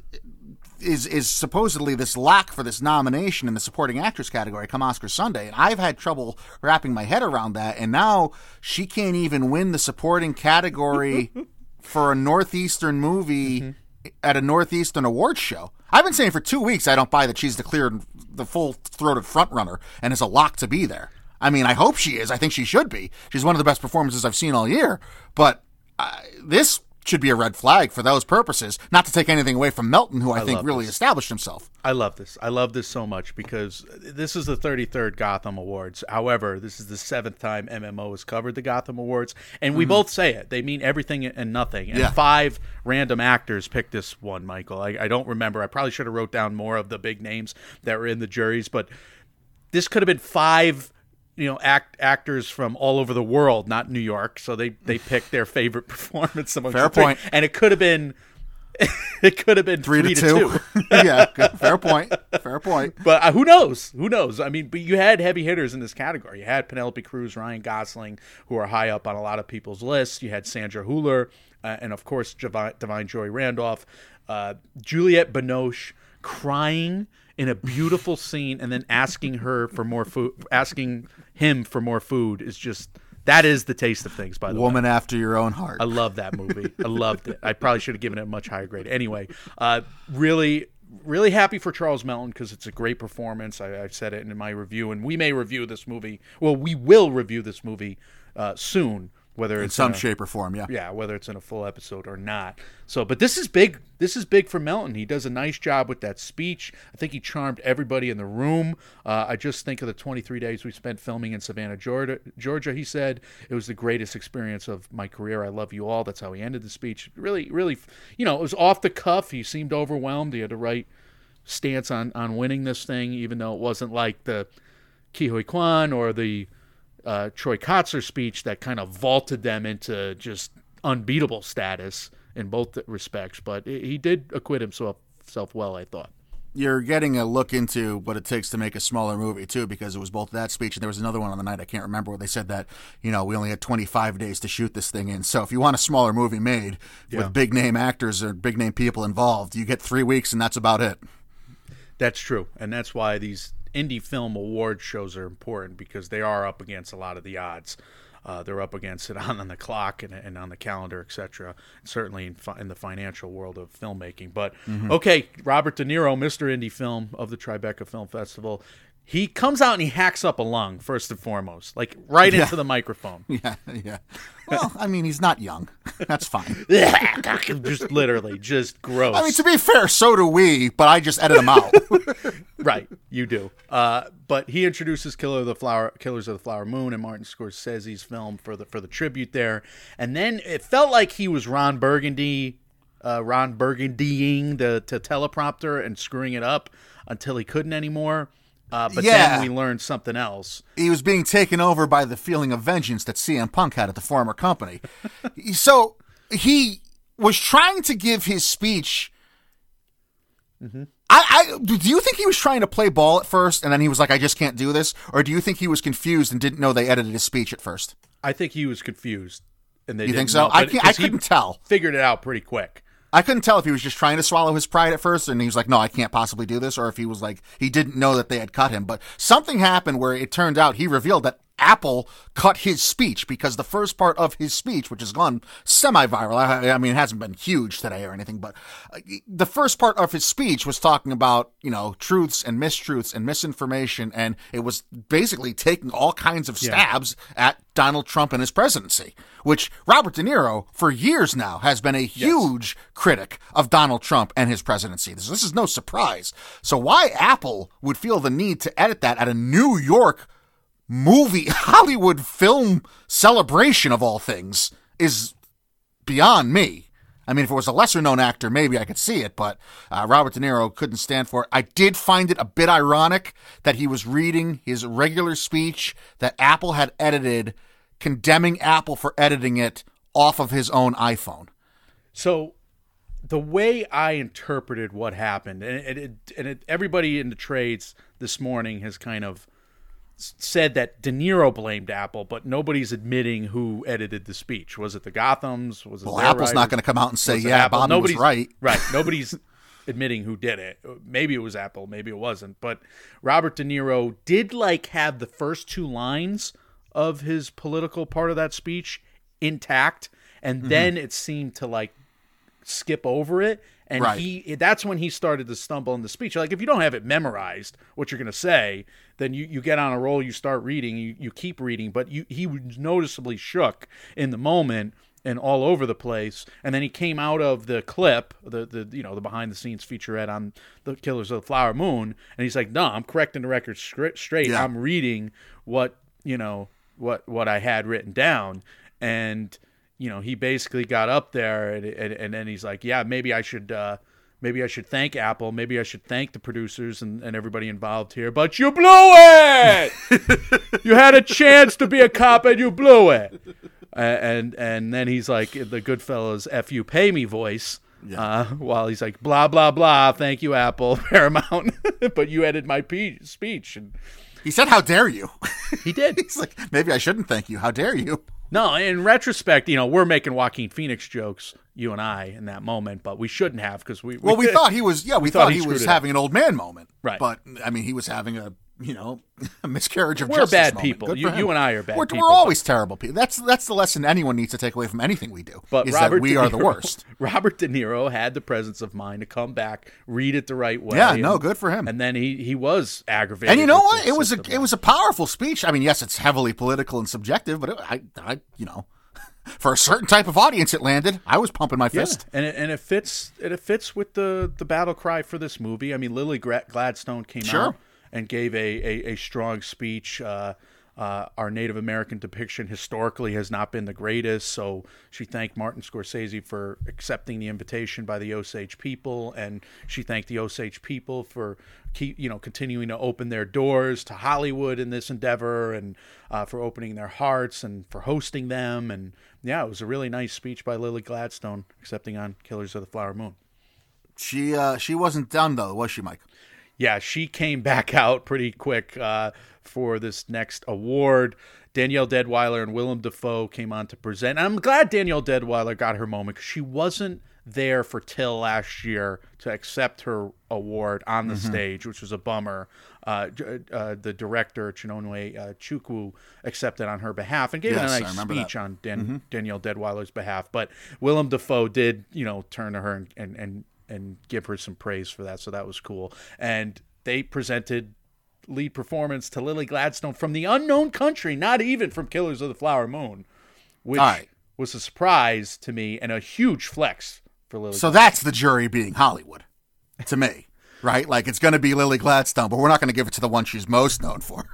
is is supposedly this lack for this nomination in the supporting actress category come Oscar Sunday, and I've had trouble wrapping my head around that. And now she can't even win the supporting category *laughs* for a northeastern movie at a northeastern awards show. I've been saying for two weeks I don't buy that she's the clear, the full throated front runner and is a lock to be there. I mean, I hope she is. I think she should be. She's one of the best performances I've seen all year. But uh, this should be a red flag for those purposes. Not to take anything away from Melton, who I, think really this. established himself. I love this. I love this so much because this is the 33rd Gotham Awards. However, this is the seventh time MMO has covered the Gotham Awards, and we mm-hmm. both say it. They mean everything and nothing. And Yeah. five random actors picked this one, Michael. I, I don't remember. I probably should have wrote down more of the big names that were in the juries, but this could have been five you know act actors from all over the world not new york so they they *laughs* picked their favorite *laughs* performance Fair the three. point. and it could have been *laughs* it could have been Three, three, to two. yeah, good. fair point. Fair point. but uh, who knows? Who knows? I mean, but you had heavy hitters in this category. You had Penelope Cruz, Ryan Gosling, who are high up on a lot of people's lists. You had Sandra Hüller, uh, and of course, Da'Vine, Da'Vine Joy Randolph, uh, Juliette Binoche crying in a beautiful scene, and then asking her for more food, asking him for more food is just that is the taste of things. By the way, Woman after your own heart. I love that movie. I loved it. I probably should have given it a much higher grade. Anyway, uh, really, really happy for Charles Melton because it's a great performance. I, I've said it in my review, and we may review this movie. Well, we will review this movie uh, soon, whether in it's some a- shape or form, yeah. yeah, whether it's in a full episode or not. So, but this is big. This is big for Melton. He does a nice job with that speech. I think he charmed everybody in the room. Uh, I just think of the 23 days we spent filming in Savannah, Georgia. Georgia, he said it was the greatest experience of my career. I love you all. That's how he ended the speech. Really, really, you know, it was off the cuff. He seemed overwhelmed. He had the right stance on on winning this thing, even though it wasn't like the Ke Huy Quan or the uh, Troy Kotsur speech that kind of vaulted them into just unbeatable status in both respects. But he did acquit himself self well, I thought. You're getting a look into what it takes to make a smaller movie too, because it was both that speech and there was another one on the night I can't remember where they said that you know we only had 25 days to shoot this thing in. So if you want a smaller movie made Yeah. with big name actors or big name people involved, you get three weeks and that's about it. That's true, and that's why these indie film award shows are important because they are up against a lot of the odds. uh, they're up against it *laughs* on, on the clock and, and on the calendar, etc. Certainly in, fi- in the financial world of filmmaking. But okay, Robert De Niro, Mr. Indie Film of the Tribeca Film Festival, he comes out and he hacks up a lung first and foremost, like right into the microphone. *laughs* Yeah, yeah. Well, I mean, he's not young. *laughs* That's fine. *laughs* just literally, just gross. I mean, to be fair, so do we, but I just edit him out. right, you do. Uh, but he introduces Killer of the Flower, Killers of the Flower Moon, and Martin Scorsese's film for the for the tribute there. And then it felt like he was Ron Burgundy, uh, Ron Burgundying the, the teleprompter and screwing it up until he couldn't anymore. Uh, but Yeah. then we learned something else. he was being taken over by the feeling of vengeance that CM Punk had at the former company. *laughs* so he was trying to give his speech. I, I do you think he was trying to play ball at first, and then he was like, "I just can't do this," or do you think he was confused and didn't know they edited his speech at first? I think he was confused, and they You think so? know, I I couldn't tell. Figured it out pretty quick. I couldn't tell if he was just trying to swallow his pride at first and he was like, no, I can't possibly do this, or if he was like, he didn't know that they had cut him. But something happened where it turned out he revealed that Apple cut his speech because the first part of his speech, which has gone semi viral, I, I mean, it hasn't been huge today or anything, but uh, the first part of his speech was talking about, you know, truths and mistruths and misinformation. And it was basically taking all kinds of stabs at Donald Trump and his presidency, which Robert De Niro, for years now, has been a huge critic of Donald Trump and his presidency. This, this is no surprise. So, why Apple would feel the need to edit that at a New York movie, *laughs* Hollywood film celebration of all things is beyond me. I mean, if it was a lesser known actor, maybe I could see it, but uh, Robert De Niro couldn't stand for it. I did find it a bit ironic that he was reading his regular speech that Apple had edited, condemning Apple for editing it off of his own iPhone. So the way I interpreted what happened, and it, and it, everybody in the trades this morning has kind of said that De Niro blamed Apple, but nobody's admitting who edited the speech. Was it the Gothams? Was it Well, Apple's not going to come out and say, Was yeah, Apple? Bobby was Nobody's right. *laughs* Right. Nobody's admitting who did it. Maybe it was Apple, maybe it wasn't. But Robert De Niro did like have the first two lines of his political part of that speech intact, and Mm-hmm. then it seemed to like skip over it. And Right. he that's when he started to stumble in the speech. Like if you don't have it memorized what you're gonna say, then you, you get on a roll, you start reading, you, you keep reading, but you he was noticeably shook in the moment and all over the place. And then he came out of the clip, the the you know, the behind the scenes featurette on the Killers of the Flower Moon, and he's like, No, I'm correcting the record straight. Yeah. I'm reading what you know, what what I had written down. And you know, he basically got up there and, and, and then he's like, yeah, maybe I should, uh, maybe I should thank Apple. Maybe I should thank the producers and, and everybody involved here, but you blew it. *laughs* you had a chance to be a cop and you blew it. Uh, and, and then he's like the Goodfellas F you pay me voice. Uh, while he's like, blah, blah, blah. Thank you, Apple, *laughs* Paramount. *laughs* but you edited my pe- speech. And He said, how dare you? he did. He's like, maybe I shouldn't thank you. How dare you? No, in retrospect, you know, we're making Joaquin Phoenix jokes, you and I, in that moment, but we shouldn't have because we, Well, we thought he was, yeah, we, thought thought, he he was it up. having an old man moment. Right. But, I mean, he was having a, you know, *laughs* a miscarriage of justice. We're bad moment. people. You- you and I are bad we're, people, We're always terrible people. That's that's the lesson anyone needs to take away from anything we do. But is Robert that we De are the worst. *laughs* Robert De Niro had the presence of mind to come back, read it the right way. Yeah, no, good for him. And then he he was aggravated. And you know what? It was a it was a powerful speech. I mean, yes, it's heavily political and subjective, but it, I I you know, *laughs* for a certain type of audience, it landed. I was pumping my Yeah, fist. and it, and it fits and it fits with the the battle cry for this movie. I mean, Lily Gladstone came Sure. out and gave a a, a strong speech. Uh, uh, our Native American depiction historically has not been the greatest, so she thanked Martin Scorsese for accepting the invitation by the Osage people, and she thanked the Osage people for keep you know continuing to open their doors to Hollywood in this endeavor, and uh, for opening their hearts and for hosting them, and yeah, it was a really nice speech by Lily Gladstone accepting on Killers of the Flower Moon. She uh she wasn't done though, was she, Mike? Yeah, she came back *laughs* out pretty quick uh, for this next award. Danielle Deadwyler and Willem Dafoe came on to present. I'm glad Danielle Deadwyler got her moment because she wasn't there for Till last year to accept her award on the stage, which was a bummer. Uh, uh, the director Chinonye uh, Chukwu accepted on her behalf and gave Yes, a nice speech that. on Dan- Danielle Deadwyler's behalf. But Willem Dafoe did, you know, turn to her and, and and and give her some praise for that, so that was cool. And they presented lead performance to Lily Gladstone from the unknown country, not even from Killers of the Flower Moon, which right. was a surprise to me and a huge flex for Lily. So that's the jury being Hollywood, to me, right? Like it's going to be Lily Gladstone, but we're not going to give it to the one she's most known for.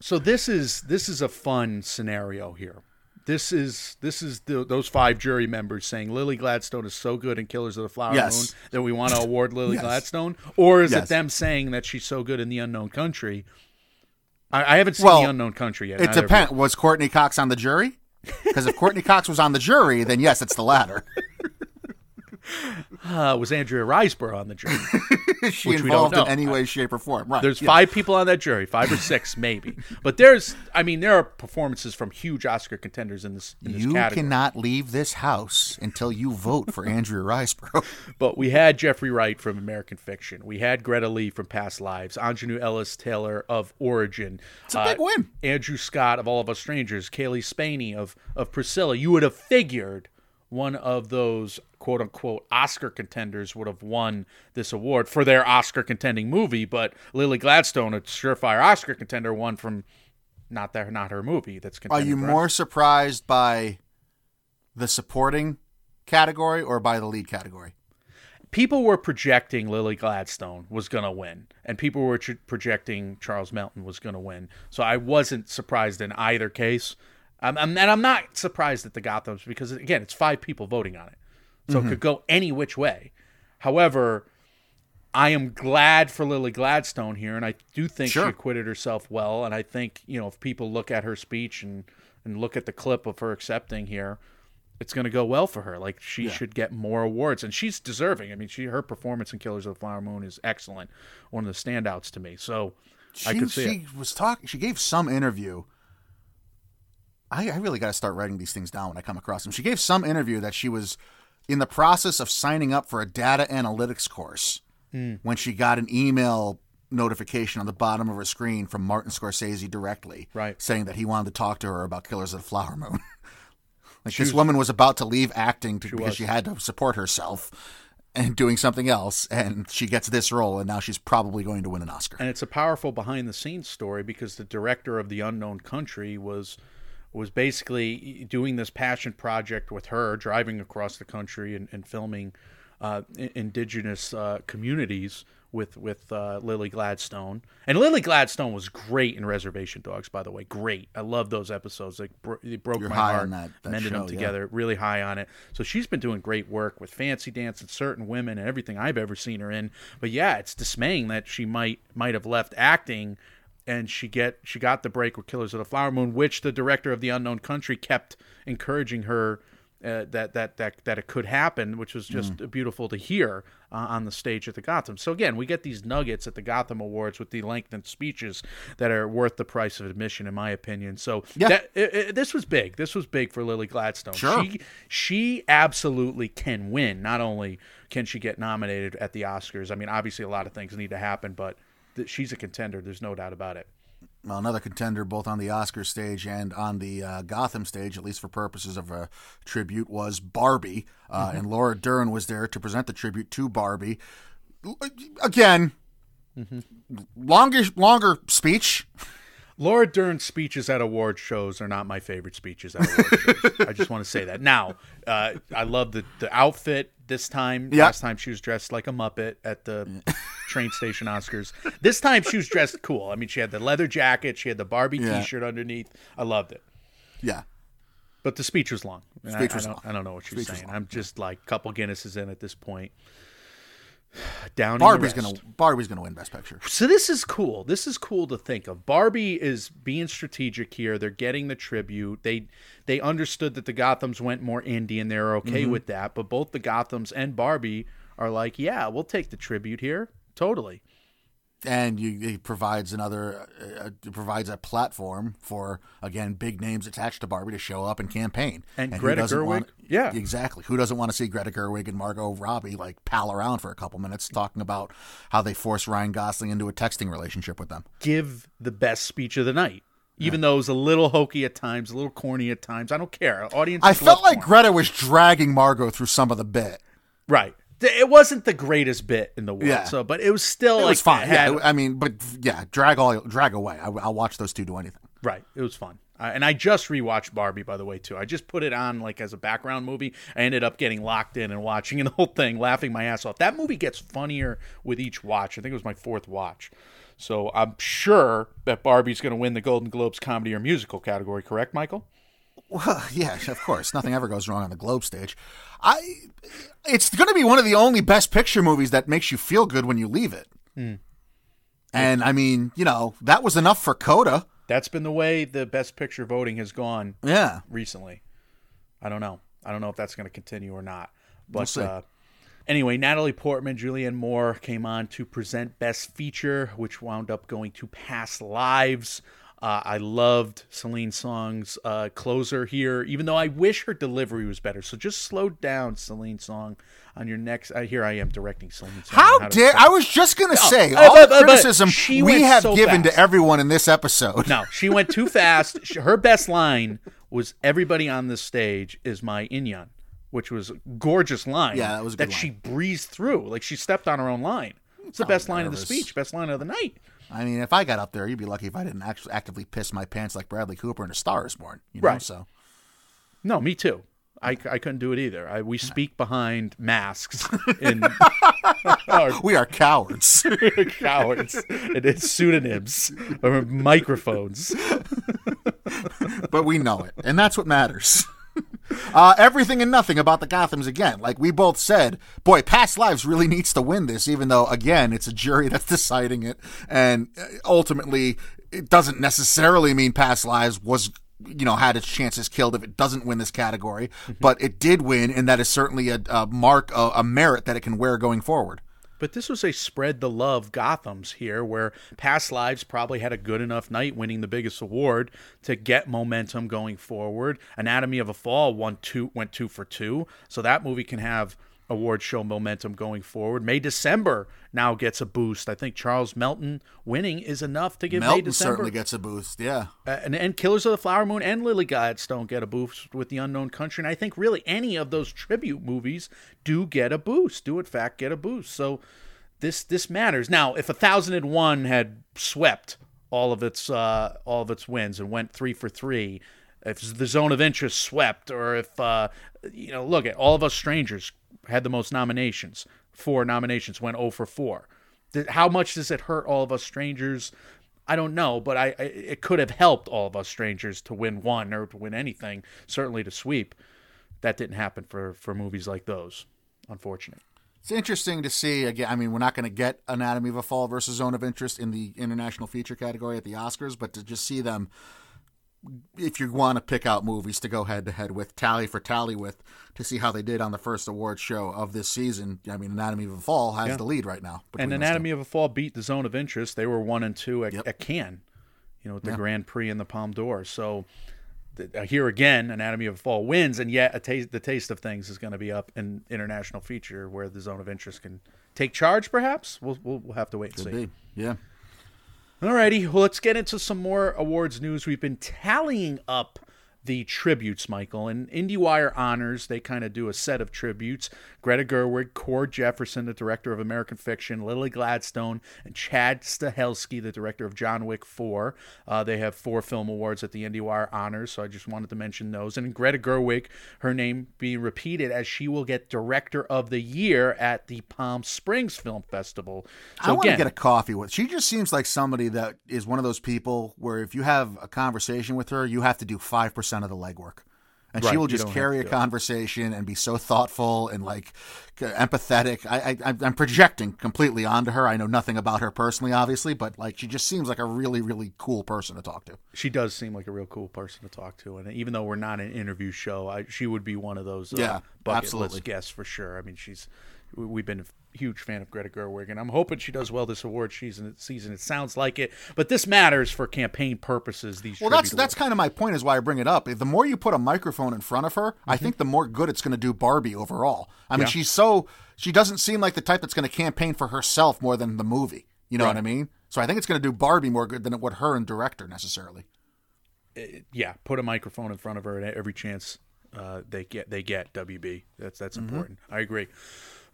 so this is this is a fun scenario here. This is this is the, those five jury members saying Lily Gladstone is so good in Killers of the Flower Yes. Moon that we want to award Lily Yes. Gladstone, or is Yes. it them saying that she's so good in the unknown country? I, I haven't seen Well, the unknown country yet. It depends. Was Courteney Cox on the jury? Because if Courteney Cox was on the jury, then yes, it's the latter. *laughs* you. Uh, was Andrea Riseborough on the jury? *laughs* she Which we don't involved in any way, shape, or form. Right. There's yeah. five people on that jury, five or six maybe. But there's, I mean, there are performances from huge Oscar contenders in this, in this You category. cannot leave this house until you vote for Andrea Riseborough. *laughs* But we had Jeffrey Wright from American Fiction. We had Greta Lee from Past Lives. Aunjanue Ellis Taylor of Origin. It's a big win. Andrew Scott of All of Us Strangers. Cailee Spaeny of of Priscilla. You would have figured one of those quote unquote Oscar contenders would have won this award for their Oscar contending movie, but Lily Gladstone, a surefire Oscar contender, won from not their not her movie. That's Are you more surprised by the supporting category or by the lead category? people were projecting Lily Gladstone was going to win, and people were tr- projecting Charles Melton was going to win. So I wasn't surprised in either case. Um, and I'm not surprised at the Gothams because, again, it's five people voting on it. So it could go any which way. However, I am glad for Lily Gladstone here, and I do think she acquitted herself well. And I think, you know, if people look at her speech and, and look at the clip of her accepting here, it's going to go well for her. Like she should get more awards, and she's deserving. I mean, she her performance in Killers of the Flower Moon is excellent, one of the standouts to me. So I She, could see she it. was talking. She gave some interview. I, I really got to start writing these things down when I come across them. She gave some interview that she was in the process of signing up for a data analytics course Hmm. when she got an email notification on the bottom of her screen from Martin Scorsese directly, Right. saying that he wanted to talk to her about Killers of the Flower Moon. *laughs* like this woman was about to leave acting to, because was. she had to support herself and doing something else, and she gets this role, and now she's probably going to win an Oscar. and it's a powerful behind the scenes story because the director of the unknown country was was basically doing this passion project with her driving across the country and, and filming uh, indigenous uh, communities with with uh, Lily Gladstone and Lily Gladstone was great in Reservation Dogs by the way great I love those episodes like bro- they broke You're my heart on that- that mended show, them yeah. together really high on it. So she's been doing great work with Fancy Dance and certain women and everything I've ever seen her in. But yeah, it's dismaying that she might might have left acting and she get she got the break with Killers of the Flower Moon, which the director of The Unknown Country kept encouraging her uh, that that that that it could happen, which was just Mm. beautiful to hear uh, on the stage at the Gotham. So again, we get these nuggets at the Gotham Awards with the lengthened speeches that are worth the price of admission, in my opinion. So Yeah. that, it, it- this was big. This was big for Lily Gladstone. Sure. She she absolutely can win. Not only can she get nominated at the Oscars. I mean, obviously a lot of things need to happen, but th- she's a contender. There's no doubt about it. well, another contender both on the Oscar stage and on the uh, Gotham stage, at least for purposes of a tribute, was Barbie. Uh, Mm-hmm. And Laura Dern was there to present the tribute to Barbie. Again, Mm-hmm. longer, longer speech. Laura Dern's speeches at award shows are not my favorite speeches at award shows. *laughs* I just want to say that. Now, uh, I love the, the outfit this time. Yeah. Last time she was dressed like a Muppet at the *laughs* train station Oscars. This time she was dressed cool. I mean, she had the leather jacket, she had the Barbie Yeah. t shirt underneath. I loved it. Yeah. But the speech was long. I- Speech I, was don't, long. I don't know what she was saying. I'm just like couple Guinnesses in at this point. Down. Barbie's gonna. Barbie's gonna win Best Picture. So this is cool. This is cool to think of. Barbie is being strategic here. They're getting the tribute. They they understood that the Gothams went more indie and they're okay mm-hmm. with that. But both the Gothams and Barbie are like, yeah, we'll take the tribute here. Totally. And you, it provides another uh, it provides a platform for again big names attached to Barbie to show up and campaign. And who Greta Gerwig? want- Yeah. exactly. Who doesn't want to see Greta Gerwig and Margot Robbie like pal around for a couple minutes talking about how they forced Ryan Gosling into a texting relationship with them? give the best speech of the night. Even though it was a little hokey at times, a little corny at times. I don't care. Audience. I felt like Greta was dragging Margot through some of the bit. right. It wasn't the greatest bit in the world. Yeah. So, but it was still It like was fine. had- yeah, I mean, but yeah, drag all drag away. I, I'll watch those two do anything. Right. It was fun. Uh, and I just rewatched Barbie, by the way, too. I just put it on like as a background movie. I ended up getting locked in and watching *laughs* the whole thing, laughing my ass off. That movie gets funnier with each watch. I think it was my fourth watch. So I'm sure that Barbie's going to win the Golden Globes comedy or musical category, correct, Michael? Well, *laughs* yeah, of course. Nothing ever goes wrong on the globe stage. I, it's going to be one of the only Best Picture movies that makes you feel good when you leave it. Hmm. And I mean, you know, that was enough for Coda. That's been the way the Best Picture voting has gone Yeah, recently. I don't know. I don't know if that's going to continue or not. But see. uh, anyway, Natalie Portman, Julianne Moore came on to present Best Feature, which wound up going to Past Lives. Uh, I loved Celine Song's uh, closer here, even though I wish her delivery was better. So just slow down, Celine Song, on your next. Uh, here I am directing Celine Song. How to dare I was just going to say uh, all but- the but- criticism we have so given fast. to everyone in this episode. No, she went too *laughs* fast. Her best line was "Everybody on this stage is my In-Yun," which was a gorgeous line. Yeah, that was that she breezed through, like she stepped on her own line. It's the best line of the speech, best line of the night. I mean, if I got up there, you'd be lucky if I didn't actually actively piss my pants like Bradley Cooper in A Star Is Born. You know? Right. So No, me too. I, I couldn't do it either. I, we speak behind masks *laughs* in our we are cowards. *laughs* cowards and it's pseudonyms or microphones. *laughs* but we know it, and that's what matters. Uh, everything and nothing about the Gotham's again. Like we both said, boy, Past Lives really needs to win this, even though again it's a jury *laughs* that's deciding it, and uh, ultimately it doesn't necessarily mean Past Lives was you know had its chances killed if it doesn't win this category, but it did win, and that is certainly a, a mark, a, a merit that it can wear going forward. But this was a spread the love Gotham's here, where Past Lives probably had a good enough night winning the biggest award to get momentum going forward. Anatomy of a Fall won two, went two for two, so that movie can have award show momentum going forward. May December now gets a boost. I think Charles Melton winning is enough to give May Melton December. certainly gets a boost. Yeah, Uh, and, and Killers of the Flower Moon and Lily Gladstone get a boost with The Unknown Country. And I think really any of those tribute movies do get a boost, do in fact get a boost. So this this matters. Now, if A Thousand and One had swept all of its uh, all of its wins and went three for three, if the Zone of Interest swept, or if uh, you know, look at All of Us Strangers had the most nominations, four nominations, went 0 for four. Th- How much does it hurt All of Us Strangers? I don't know, but I, I it could have helped all of us strangers to win one or to win anything, certainly to sweep. That didn't happen for for movies like those. Unfortunate. It's interesting to see again. I mean, we're not going to get Anatomy of a Fall versus Zone of Interest in the international feature category at the Oscars, but to just see them, if you want to pick out movies to go head to head with, tally for tally with, to see how they did on the first award show of this season. I mean, Anatomy of a Fall has the lead right now. And. Anatomy of a Fall beat the Zone of Interest. They were one and two at, Yep. at Cannes, you know, with the Grand Prix and the Palme d'Or. So th- here again, Anatomy of a Fall wins, and yet a taste, the taste of things is going to be up in international feature where the Zone of Interest can take charge. Perhaps we'll we'll, we'll have to wait and see. Be. Yeah. Alrighty, well, let's get into some more awards news. We've been tallying up the tributes, Michael, and IndieWire honors. They kind of do a set of tributes. Greta Gerwig, Cord Jefferson, the director of American Fiction, Lily Gladstone, and Chad Stahelski, the director of John Wick 4. Uh, they have four film awards at the IndieWire honors, so I just wanted to mention those. And Greta Gerwig, her name being repeated as she will get Director of the Year at the Palm Springs Film Festival. So I want to get a coffee with. She just seems like somebody that is one of those people where if you have a conversation with her, you have to do five percent of the legwork, and Right, she will just carry a have to do it. conversation and be so thoughtful and like empathetic. I, I I'm projecting completely onto her. I know nothing about her personally, obviously, but like she just seems like a really really cool person to talk to. she does seem like a real cool person to talk to, and even though we're not an interview show, I, she would be one of those uh, Yeah, bucket absolutely. list guests for sure. I mean, she's we've been huge fan of Greta Gerwig, and I'm hoping she does well this award season. Season, it sounds like it, but this matters for campaign purposes. These Well, that's tribute that's kind of my point. Is why I bring it up. If the more you put a microphone in front of her, I think the more good it's going to do Barbie overall. I mean, Yeah. she's so she doesn't seem like the type that's going to campaign for herself more than the movie. You know what I mean? So I think it's going to do Barbie more good than it would her and director necessarily. yeah, put a microphone in front of her at every chance uh, they get. They get WB. That's that's Mm-hmm. important. I agree.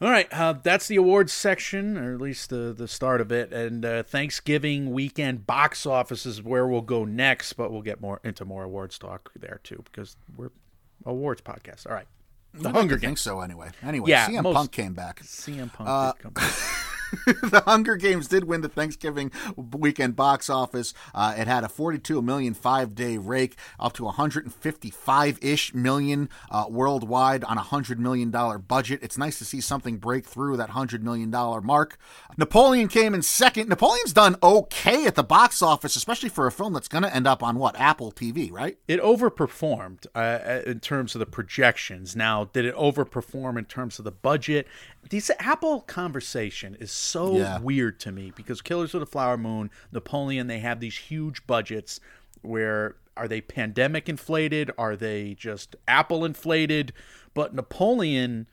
All right, uh, that's the awards section, or at least the the start of it. And uh, Thanksgiving weekend box office is where we'll go next, but we'll get more into more awards talk there too because we're awards podcast. All right, the Hunger I think Games. so anyway. Anyway, Yeah, CM most- Punk came back. CM Punk Uh, did come back. *laughs* *laughs* the Hunger Games did win the Thanksgiving weekend box office. Uh, it had a 42 million five day rake, up to 155 ish million uh, worldwide on a hundred million dollar budget. It's nice to see something break through that hundred million dollar mark. Napoleon came in second. Napoleon's done okay at the box office, especially for a film that's going to end up on what Apple TV, right? It overperformed uh, in terms of the projections. Now, did it overperform in terms of the budget? This Apple conversation is so Yeah. weird to me because Killers of the Flower Moon, Napoleon, they have these huge budgets where are they pandemic inflated? Are they just Apple inflated? But Napoleon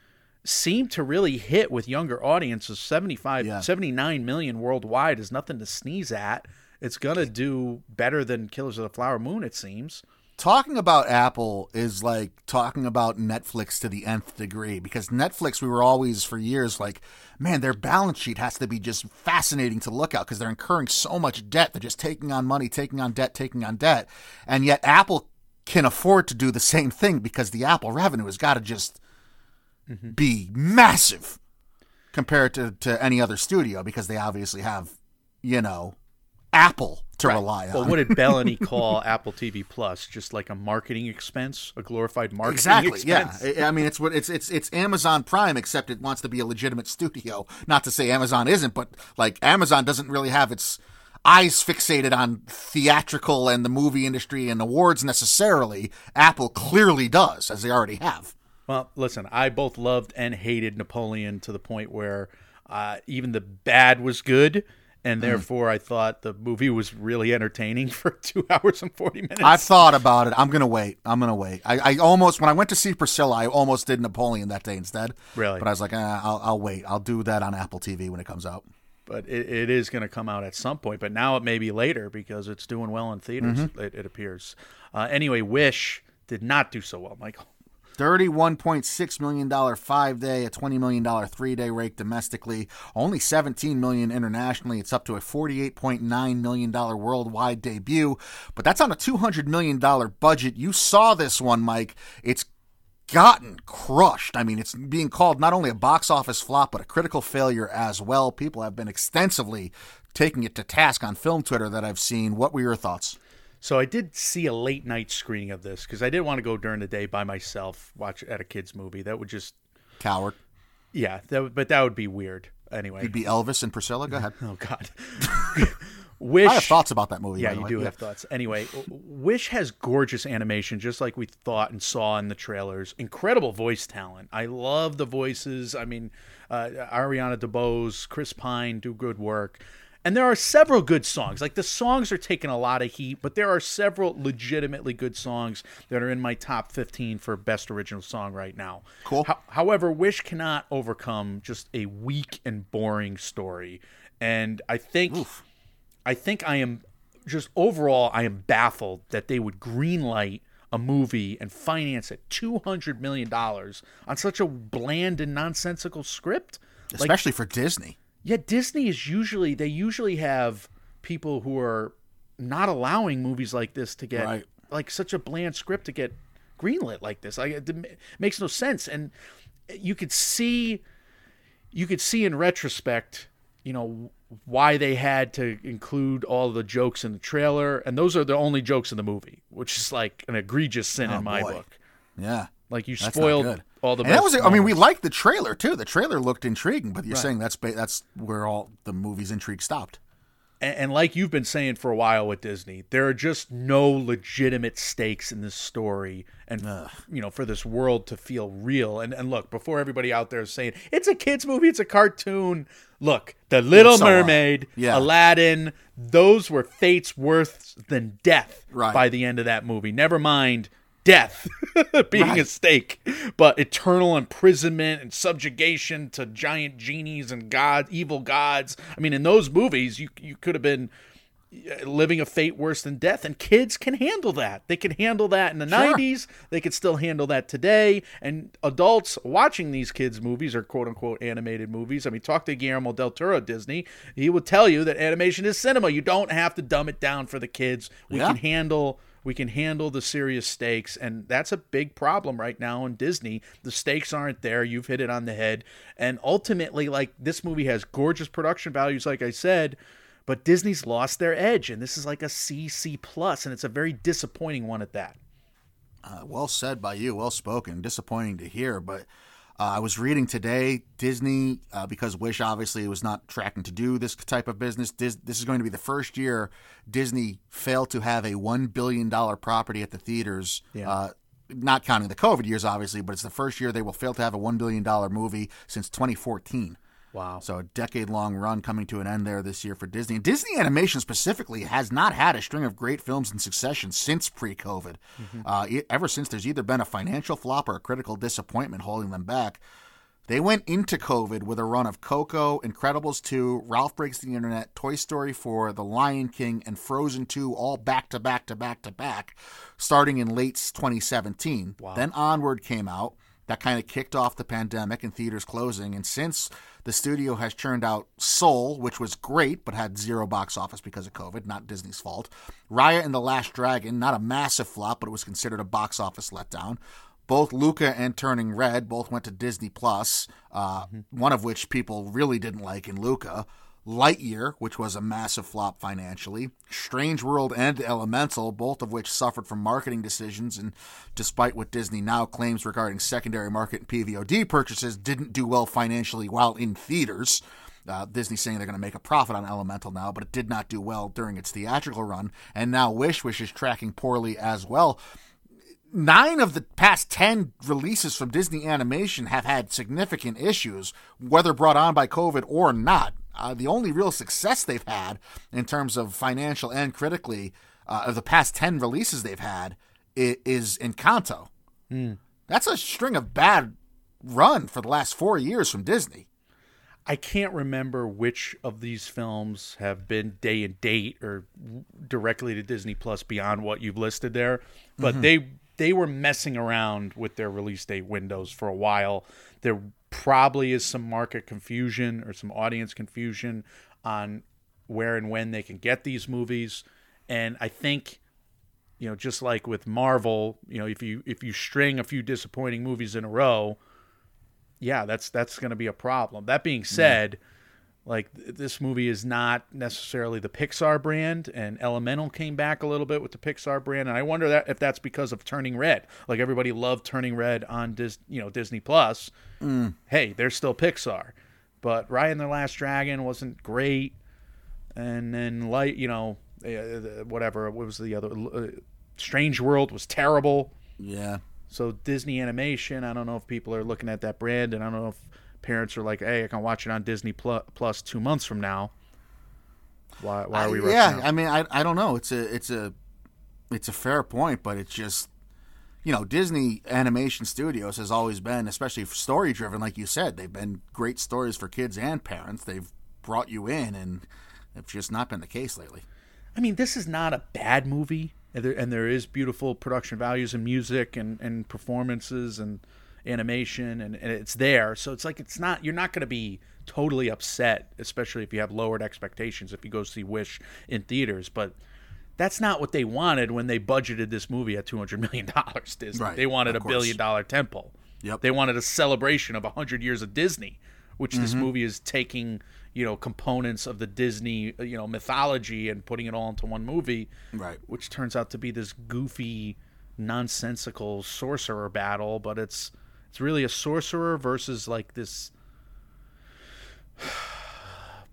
seemed to really hit with younger audiences 75 Yeah. 79 million worldwide is nothing to sneeze at it's gonna do better than killers of the flower moon it seems talking about Apple is like talking about Netflix to the nth degree because Netflix, we were always for years like, man, their balance sheet has to be just fascinating to look at because they're incurring so much debt. They're just taking on money, taking on debt, taking on debt. And yet Apple can afford to do the same thing because the Apple revenue has got to just mm-hmm. be massive compared to, to any other studio because they obviously have, you know, Apple to rely on. Well, what did *laughs* Belloni call Apple TV Plus? Just like a marketing expense, a glorified marketing expense? Exactly. Yeah. expense. I I mean, it's what it's it's it's Amazon Prime, except it wants to be a legitimate studio. Not to say Amazon isn't, but like Amazon doesn't really have its eyes fixated on theatrical and the movie industry and awards necessarily. Apple clearly does, as they already have. Well, listen, I both loved and hated Napoleon to the point where uh, even the bad was good. And therefore I thought the movie was really entertaining *laughs* for two hours and forty minutes. I've thought about it. I'm gonna wait. I'm gonna wait. I, I almost when I went to see Priscilla, I almost did Napoleon that day instead. Really? But I was like, eh, I'll, I'll wait. I'll do that on Apple TV when it comes out. but it, it is going to come out at some point. But now it may be later because it's doing well in theaters. Mm-hmm. It, it appears. Uh, anyway, Wish did not do so well, Michael. Thirty-one point six million dollar five day, a twenty million dollar three day rake domestically, only seventeen million internationally. It's up to a forty-eight point nine million dollar worldwide debut, but that's on a two hundred million dollar budget. You saw this one, Mike. It's gotten crushed. I mean, it's being called not only a box office flop, but a critical failure as well. People have been extensively taking it to task on film Twitter that I've seen. What were your thoughts? So I did see a late night screening of this because I didn't want to go during the day by myself watch at a kids movie. That would just Coward. yeah, that would, but that would be weird. Anyway, You'd be Elvis and Priscilla. Go ahead. *laughs* oh god. *laughs* Wish I have thoughts about that movie. Yeah, you way. do have thoughts. Anyway, Wish has gorgeous animation, just like we thought and saw in the trailers. Incredible voice talent. I love the voices. I mean, uh, Ariana DeBose, Chris Pine do good work. And there are several good songs. Like the songs are taking a lot of heat, but there are several legitimately good songs that are in my top 15 for best original song right now. Cool. Ho- however, Wish cannot overcome just a weak and boring story. And I think I think I am just overall I am baffled that they would greenlight a movie and finance it two hundred million dollars on such a bland and nonsensical script. Like, especially for Disney. Yeah, Disney is usually they usually have people who are not allowing movies like this to get Right. like such a bland script to get greenlit like this. Like it makes no sense, and you could see you could see in retrospect, you know, why they had to include all the jokes in the trailer, and those are the only jokes in the movie, which is like an egregious sin oh, in my Oh, boy. book. Yeah. Like you That's spoiled. All the. and that was. I mean, we liked the trailer too. The trailer looked intriguing, but you're saying that's that's where all the movie's intrigue stopped. and, and like you've been saying for a while with Disney, there are just no legitimate stakes in this story, and you know, for this world to feel real. And and look, before everybody out there is saying it's a kids movie, it's a cartoon. Look, The Little So, Mermaid, yeah. Aladdin, those were fates worse than death Right. by the end of that movie. Never mind death *laughs* being a stake, but eternal imprisonment and subjugation to giant genies and god, evil gods. I mean, in those movies, you you could have been uh, living a fate worse than death, and kids can handle that. They can handle that in the Sure. '90s. They could still handle that today. And adults watching these kids' movies or quote unquote animated movies. I mean, talk to Guillermo del Toro Disney. He will tell you that animation is cinema. You don't have to dumb it down for the kids. We Yeah. can handle we can handle the serious stakes and that's a big problem right now in Disney. The stakes aren't there. You've hit it on the head. And ultimately like this movie has gorgeous production values like I said, but Disney's lost their edge and this is like a C C plus and it's a very disappointing one at that. Uh, well said by you. Well spoken. Disappointing to hear, but uh, I was reading today Disney uh, because Wish obviously was not tracking to do this type of business. Dis- this is going to be the first year Disney failed to have a one billion dollar property at the theaters. Yeah. Uh, not counting the COVID years, obviously, but it's the first year they will fail to have a one billion dollar movie since 2014. Wow. So a decade long run coming to an end there this year for Disney. And Disney Animation specifically has not had a string of great films in succession since pre COVID. Uh, e- ever since there's either been a financial flop or a critical disappointment holding them back. They went into COVID with a run of Coco, Incredibles 2, Ralph Breaks the Internet, Toy Story 4, The Lion King, and Frozen 2 all back to back to back to back, starting in late 2017. Then Onward came out. That kind of kicked off the pandemic and theaters closing. And since the studio has churned out Soul, which was great but had zero box office because of COVID, not Disney's fault. Raya and the Last Dragon, not a massive flop, but it was considered a box office letdown. Both Luca and Turning Red both went to Disney Plus, uh, one of which people really didn't like in Luca. Lightyear, which was a massive flop financially, Strange World and Elemental, both of which suffered from marketing decisions, and despite what Disney now claims regarding secondary market and PVOD purchases, didn't do well financially while in theaters. Uh, Disney saying they're going to make a profit on Elemental now, but it did not do well during its theatrical run. And now Wish, which is tracking poorly as well nine of the past 10 releases from Disney Animation have had significant issues, whether brought on by COVID or not. Uh, the only real success they've had in terms of financial and critically uh, of the past 10 releases they've had is, is Encanto. That's a string of bad run for the last four years from Disney. I can't remember which of these films have been day and date or directly to Disney Plus beyond what you've listed there, but they they were messing around with their release date windows for a while. There probably is some market confusion or some audience confusion on where and when they can get these movies, and I think you know just like with Marvel, you know if you if you string a few disappointing movies in a row, yeah, that's that's going to be a problem. That being said, like th- this movie is not necessarily the Pixar brand, and Elemental came back a little bit with the Pixar brand, and I wonder that if that's because of Turning Red. Like everybody loved Turning Red on Dis, you know, Disney Plus. Hey, they're still Pixar, but Raya and the Last Dragon wasn't great, and then light, you know, uh, whatever. What was the other? Uh, Strange World was terrible. Yeah. So Disney Animation, I don't know if people are looking at that brand, and I don't know if parents are like, "Hey, I can watch it on Disney Plus two months from now." Why? Why are we? I- yeah, out? I mean, I I don't know. It's a it's a it's a fair point, but it's just you know Disney Animation Studios has always been, especially story driven, like you said, they've been great stories for kids and parents. They've brought you in, and it's just not been the case lately. I mean, this is not a bad movie, and there, and there is beautiful production values and music and, and performances and animation, and, and it's there. So it's like it's not you're not going to be totally upset, especially if you have lowered expectations if you go see Wish in theaters. But that's not what they wanted when they budgeted this movie at two hundred million dollars. Disney, Right, they wanted a course. billion dollar temple. Yep. They wanted a celebration of hundred years of Disney, which Mm-hmm. this movie is taking, you know, components of the Disney, you know, mythology and putting it all into one movie. Right. Which turns out to be this goofy, nonsensical sorcerer battle, but it's it's really a sorcerer versus like this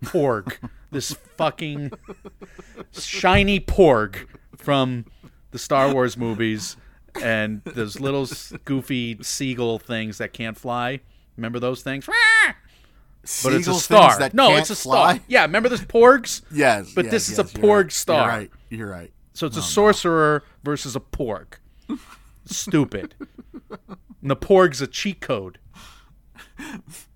porg this fucking shiny porg from the Star Wars movies and those little goofy seagull things that can't fly. Remember those things? But it's a star. that No, it's a fly? star. Yeah, remember those porgs? Yes, But yes, this is yes, a you're porg right. star. You're right. You're right. So it's a sorcerer versus a porg. Stupid. *laughs* And the porg's a cheat code.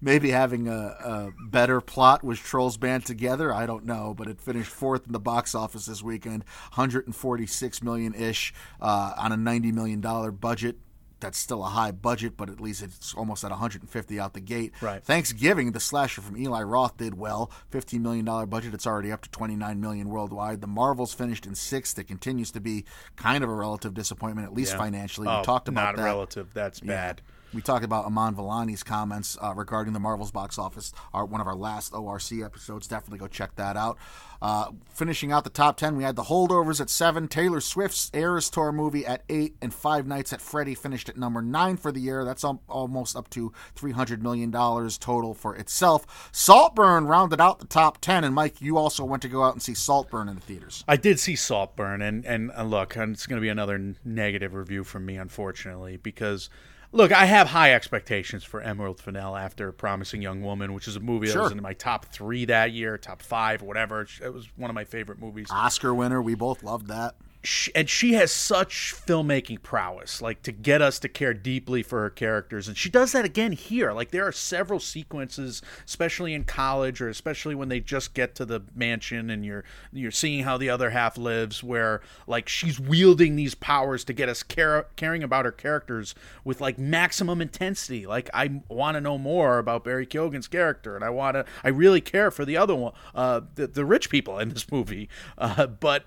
Maybe having a, a better plot was Trolls Band Together. I don't know, but it finished fourth in the box office this weekend, 146 million ish uh, on a 90 million dollar budget. That's still a high budget, but at least it's almost at 150 out the gate. Right. Thanksgiving, the slasher from Eli Roth did well. $15 million budget. It's already up to 29 million worldwide. The Marvels finished in sixth. It continues to be kind of a relative disappointment, at least Yeah. financially. Oh, we talked about not that. relative. That's Yeah. bad. We talked about Iman Vellani's comments uh, regarding the Marvel's box office. Our, one of our last ORC episodes. Definitely go check that out. Uh, finishing out the top 10, we had The Holdovers at 7, Taylor Swift's Eras Tour movie at 8, and Five Nights at Freddy finished at number 9 for the year. That's al- almost up to $300 million total for itself. Saltburn rounded out the top 10, and Mike, you also went to go out and see Saltburn in the theaters. I did see Saltburn, and and uh, look, it's going to be another negative review from me, unfortunately, because look, I have high expectations for Emerald Fennell after Promising Young Woman, which is a movie that was in my top three that year, top five, whatever. It was one of my favorite movies. Oscar winner, we both loved that. She, and she has such filmmaking prowess like to get us to care deeply for her characters and she does that again here. Like there are several sequences especially in college or especially when they just get to the mansion and you're you're seeing how the other half lives where like she's wielding these powers to get us care, caring about her characters with like maximum intensity. Like i want to know more about barry keoghan's character and i want to i really care for the other one uh the, the rich people in this movie uh but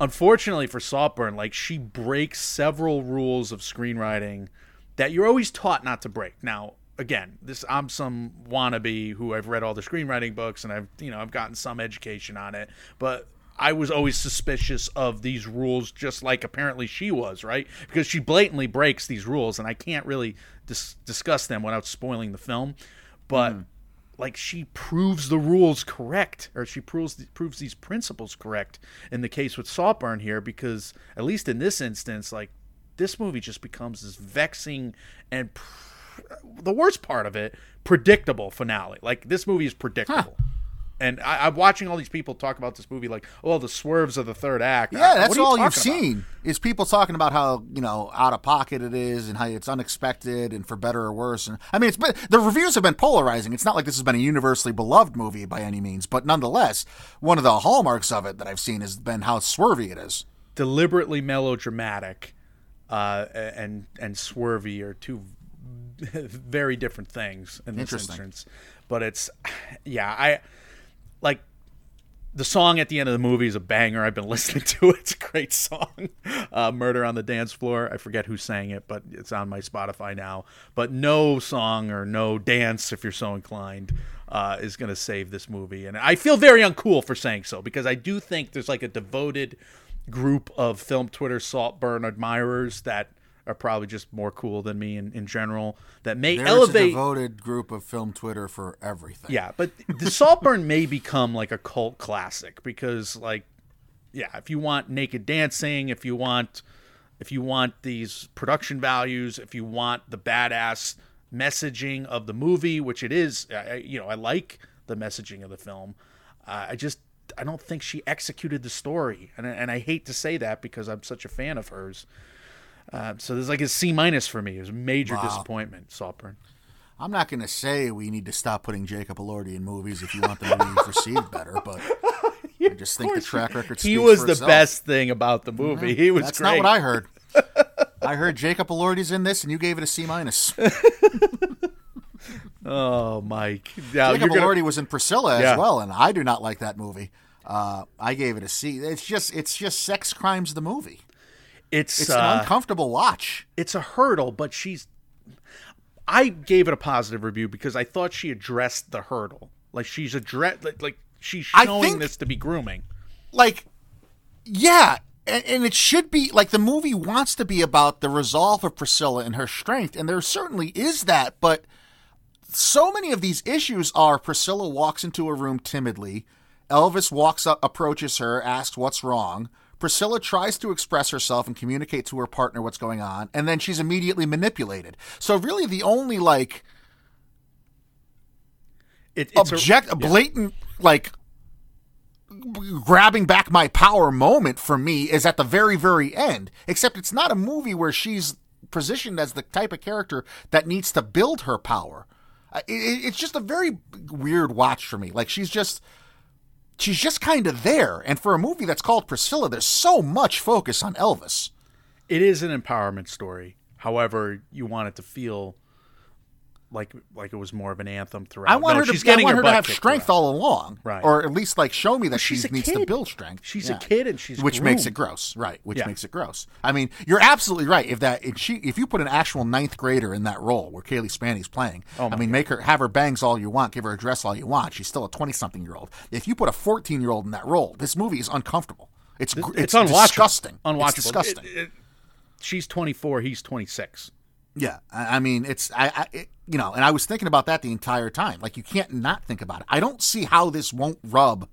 unfortunately for Saltburn, like she breaks several rules of screenwriting that you're always taught not to break. Now, again, this I'm some wannabe who I've read all the screenwriting books and I've you know I've gotten some education on it, but I was always suspicious of these rules, just like apparently she was, right? Because she blatantly breaks these rules, and I can't really dis- discuss them without spoiling the film. But mm-hmm. Like she proves the rules correct or she proves proves these principles correct in the case with Saltburn here because at least in this instance like this movie just becomes this vexing and pr- the worst part of it predictable finale. Like this movie is predictable and I, I'm watching all these people talk about this movie like oh the swerves of the third act Yeah, that's you all you've about? seen is people talking about how you know out of pocket it is and how it's unexpected and for better or worse. And I mean, it's been the reviews have been polarizing. It's not like this has been a universally beloved movie by any means, but nonetheless, one of the hallmarks of it that I've seen has been how swervy it is. deliberately melodramatic uh, and and swervy are two *laughs* very different things in this Interesting. instance. But it's *sighs* yeah, I like the song at the end of the movie is a banger. I've been *laughs* listening to it. It's a great song. *laughs* Uh, Murder on the Dance Floor. I forget who sang it, but it's on my Spotify now. But no song or no dance, if you're so inclined, uh, is going to save this movie. And I feel very uncool for saying so because I do think there's like a devoted group of film Twitter Saltburn admirers that are probably just more cool than me in, in general that may There's a elevate devoted group of film Twitter for everything. yeah, but the *laughs* Saltburn may become like a cult classic because, like, yeah, if you want naked dancing, if you want, if you want these production values, if you want the badass messaging of the movie, which it is, I- you know, I like the messaging of the film. Uh, I just, I don't think she executed the story, and and I hate to say that because I'm such a fan of hers. Uh, so there's like a C minus for me. It was a major Wow. disappointment, Saltburn. I'm not going to say we need to stop putting Jacob Elordi in movies if you want the movie *laughs* received better, but *laughs* I just think the track record. He was the itself. best thing about the movie. He was That's great. not what I heard. *laughs* I heard Jacob Elordi's in this, and you gave it a C minus. Oh, Mike. Now, Jacob you're gonna- Elordi was in Priscilla Yeah. as well, and I do not like that movie. Uh, I gave it a C. It's just it's just sex crimes the movie. It's It's uh, an uncomfortable watch. it's a hurdle, but she's. I gave it a positive review because I thought she addressed the hurdle. Like she's addressed, like, like she's showing think- this to be grooming. Like, yeah, and, and it should be like the movie wants to be about the resolve of Priscilla and her strength, and there certainly is that, but so many of these issues are Priscilla walks into a room timidly Elvis walks up, approaches her, asks what's wrong. Priscilla tries to express herself and communicate to her partner what's going on, and then she's immediately manipulated. So really, the only like It, it's object, a, blatant like grabbing back my power moment for me is at the very, very end. Except it's not a movie where she's positioned as the type of character that needs to build her power. It- it- it's just a very weird watch for me. Like she's just she's just kind of there. And for a movie that's called Priscilla, there's so much focus on Elvis. it is an empowerment story. However, you want it to feel like like it was more of an anthem throughout. I want No, her to, she's I getting want her to have strength all along, Right. Or at least like show me that she she's a needs to build strength. She's Yeah. a kid and she's which makes it gross, right? Which Yeah. makes it gross. I mean, you're absolutely right. If that if she if you put an actual ninth grader in that role where Cailee Spaeny's playing, Oh I mean, make her have her bangs all you want, give her a dress all you want. She's still a twenty something year old. If you put a fourteen year old in that role, this movie is uncomfortable. It's It's, it's, unwatchable. disgusting. Unwatchable. It's disgusting. It- it- she's 24. He's 26. Yeah, I, mean, it's I, I it, you know, and I was thinking about that the entire time. Like, you can't not think about it. I don't see how this won't rub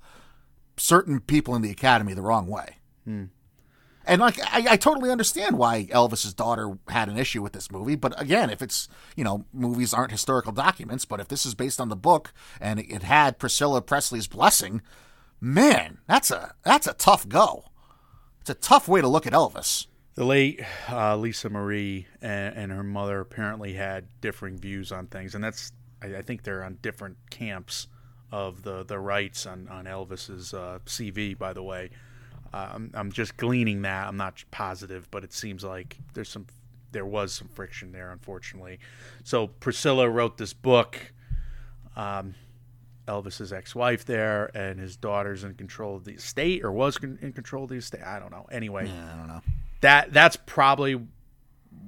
certain people in the academy the wrong way. Hmm. And like, I, I totally understand why Elvis's daughter had an issue with this movie. But again, if it's you know, movies aren't historical documents, but if this is based on the book and it, it had Priscilla Presley's blessing, man, that's a that's a tough go. It's a tough way to look at Elvis. The late uh, Lisa Marie and, and her mother apparently had differing views on things, and that's I, I think they're on different camps of the the rights on on Elvis's uh, CV. By the way, uh, I'm I'm just gleaning that. I'm not positive, but it seems like there's some there was some friction there, unfortunately. So Priscilla wrote this book. Um, Elvis's ex-wife there, and his daughter's in control of the estate, or was in control of the estate. I don't know. Anyway, yeah, I don't know. That that's probably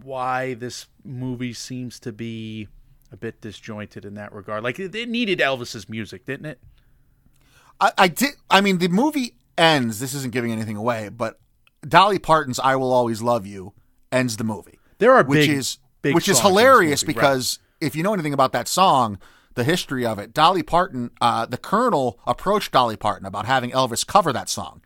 why this movie seems to be a bit disjointed in that regard. Like it, it needed Elvis's music, didn't it? I, I did. I mean, the movie ends. This isn't giving anything away, but Dolly Parton's "I Will Always Love You" ends the movie. There are which big, is big which is songs in this hilarious movie, right. because if you know anything about that song, the history of it, Dolly Parton, uh, the Colonel approached Dolly Parton about having Elvis cover that song,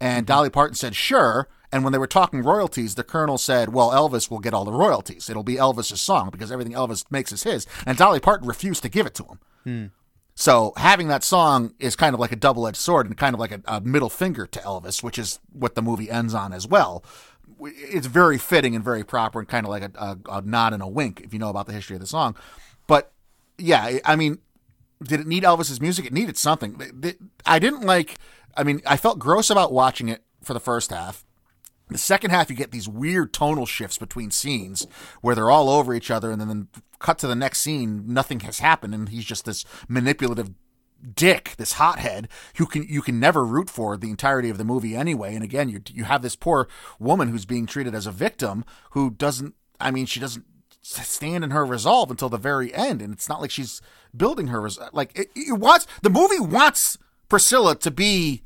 and Mm-hmm. Dolly Parton said sure. And when they were talking royalties, the Colonel said, "Well, Elvis will get all the royalties. It'll be Elvis's song because everything Elvis makes is his." And Dolly Parton refused to give it to him. Hmm. So having that song is kind of like a double-edged sword and kind of like a, a middle finger to Elvis, which is what the movie ends on as well. It's very fitting and very proper and kind of like a, a, a nod and a wink if you know about the history of the song. But yeah, I mean, did it need Elvis's music? It needed something. I didn't like. I mean, I felt gross about watching it for the first half. The second half, you get these weird tonal shifts between scenes where they're all over each other, and then cut to the next scene, nothing has happened, and he's just this manipulative dick, this hothead who can you can never root for the entirety of the movie anyway. And again, you you have this poor woman who's being treated as a victim who doesn't. I mean, she doesn't stand in her resolve until the very end, and it's not like she's building her res- like it, it wants the movie wants Priscilla to be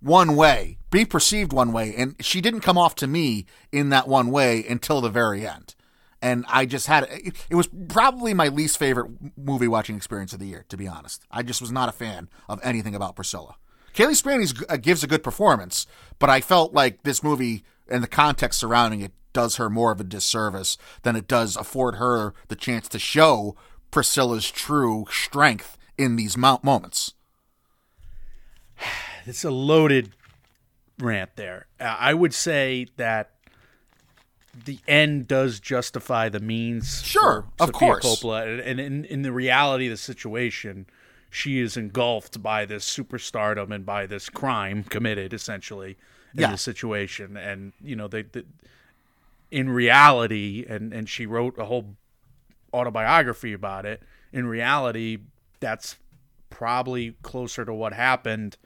one way, be perceived one way, and she didn't come off to me in that one way until the very end. And I just had it, it was probably my least favorite movie watching experience of the year, to be honest. I just was not a fan of anything about Priscilla. Cailee Spaeny uh, gives a good performance, but I felt like this movie and the context surrounding it does her more of a disservice than it does afford her the chance to show Priscilla's true strength in these mo- moments. It's a loaded rant there. I would say that the end does justify the means. Sure, of course. Coppola, and in, in the reality of the situation, she is engulfed by this superstardom and by this crime committed, essentially, in Yeah. the situation. And you know, they, they in reality, and and she wrote a whole autobiography about it. In reality, that's probably closer to what happened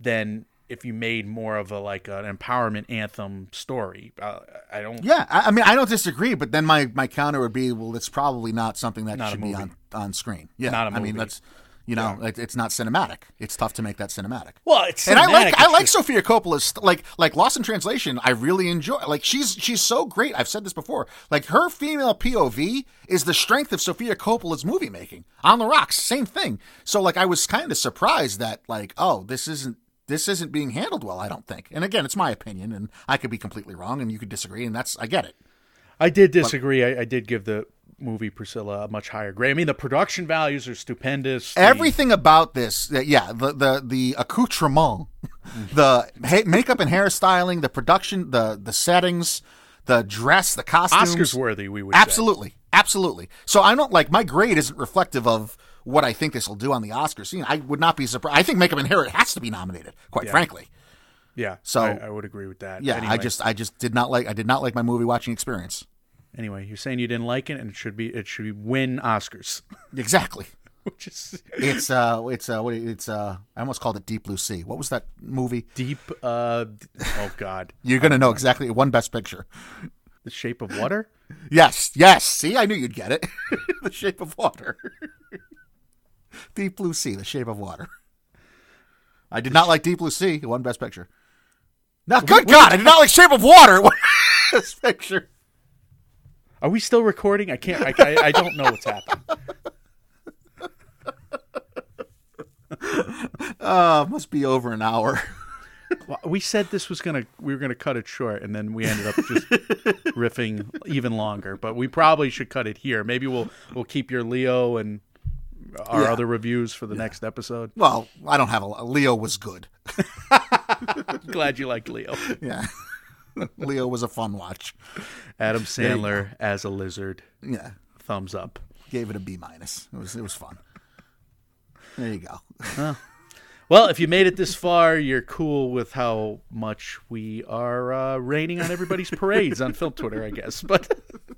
than if you made more of a like an empowerment anthem story. Uh, I don't. Yeah, I, I mean, I don't disagree, but then my, my counter would be, well, it's probably not something that Not should be on, on screen. Yeah, Not a I mean, that's You know, it, it's not cinematic. It's tough to make that cinematic. Well, it's and I like I like just- Sofia Coppola's like like Lost in Translation. I really enjoy. Like she's she's so great. I've said this before. Like her female POV is the strength of Sofia Coppola's movie making. On the Rocks, same thing. So like I was kind of surprised that like oh this isn't this isn't being handled well. I don't think. And again, it's my opinion, and I could be completely wrong, and you could disagree, and that's I get it. I did disagree. I, I did give the movie Priscilla a much higher grade. I mean, the production values are stupendous. The- Everything about this, uh, yeah, the the the accoutrement, the ha- makeup and hairstyling, the production, the the settings, the dress, the costumes, Oscars worthy, we would say. Absolutely, absolutely. So I don't like my grade isn't reflective of what I think this will do on the Oscar scene. I would not be surprised. I think makeup and hair it has to be nominated. Quite frankly, Yeah, So- I, I would agree with that. yeah. I just I just did not like I did not like my movie watching experience. anyway, you're saying you didn't like it, and it should be it should be win Oscars, *laughs* Exactly. which is It's uh it's uh what it's uh I almost called it Deep Blue Sea. What was that movie? deep. Uh, oh God, *laughs* You're gonna know exactly one best picture. The Shape of Water. Yes, yes. See, I knew you'd get it. *laughs* the Shape of Water. Deep Blue Sea, The Shape of Water. I did not like Deep Blue Sea. It won Best Picture. Now, good God, I did not like Shape of Water. *laughs* Best Picture. Are we still recording? I can't. I, I, I don't know what's happening. Uh, *laughs* must be over an hour. Well, We said this was gonna we were gonna cut it short, and then we ended up just *laughs* riffing even longer. But we probably should cut it here. Maybe we'll we'll keep your Leo and our Yeah. other reviews for the next episode. Well, I don't have a Leo was good. *laughs* Glad you liked Leo. Yeah. *laughs* Leo was a fun watch. Adam Sandler as a lizard. Yeah. Thumbs up. Gave it a B minus. It was it was fun. There you go. *laughs* Well, if you made it this far, you're cool with how much we are uh, raining on everybody's parades on Film Twitter, I guess. But *laughs*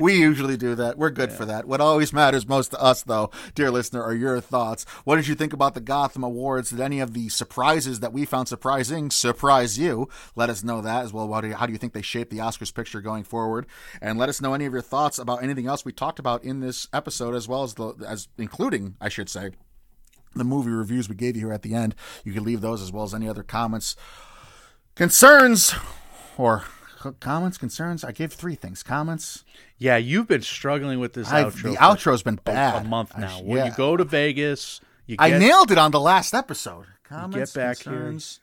We usually do that. We're good for that. What always matters most to us, though, dear listener, are your thoughts. What did you think about the Gotham Awards? Did any of the surprises that we found surprising surprise you? Let us know that as well. What do you, how do you think they shape the Oscars picture going forward? And let us know any of your thoughts about anything else we talked about in this episode, as well as the as including, I should say, the movie reviews we gave you here at the end. You can leave those as well as any other comments, concerns, or comments, concerns. I gave three things: comments. yeah, you've been struggling with this I've, outro. the outro's been bad. A month I now. sh- When yeah. you go to Vegas, you get, I nailed it on the last episode. Comments, back here. concerns.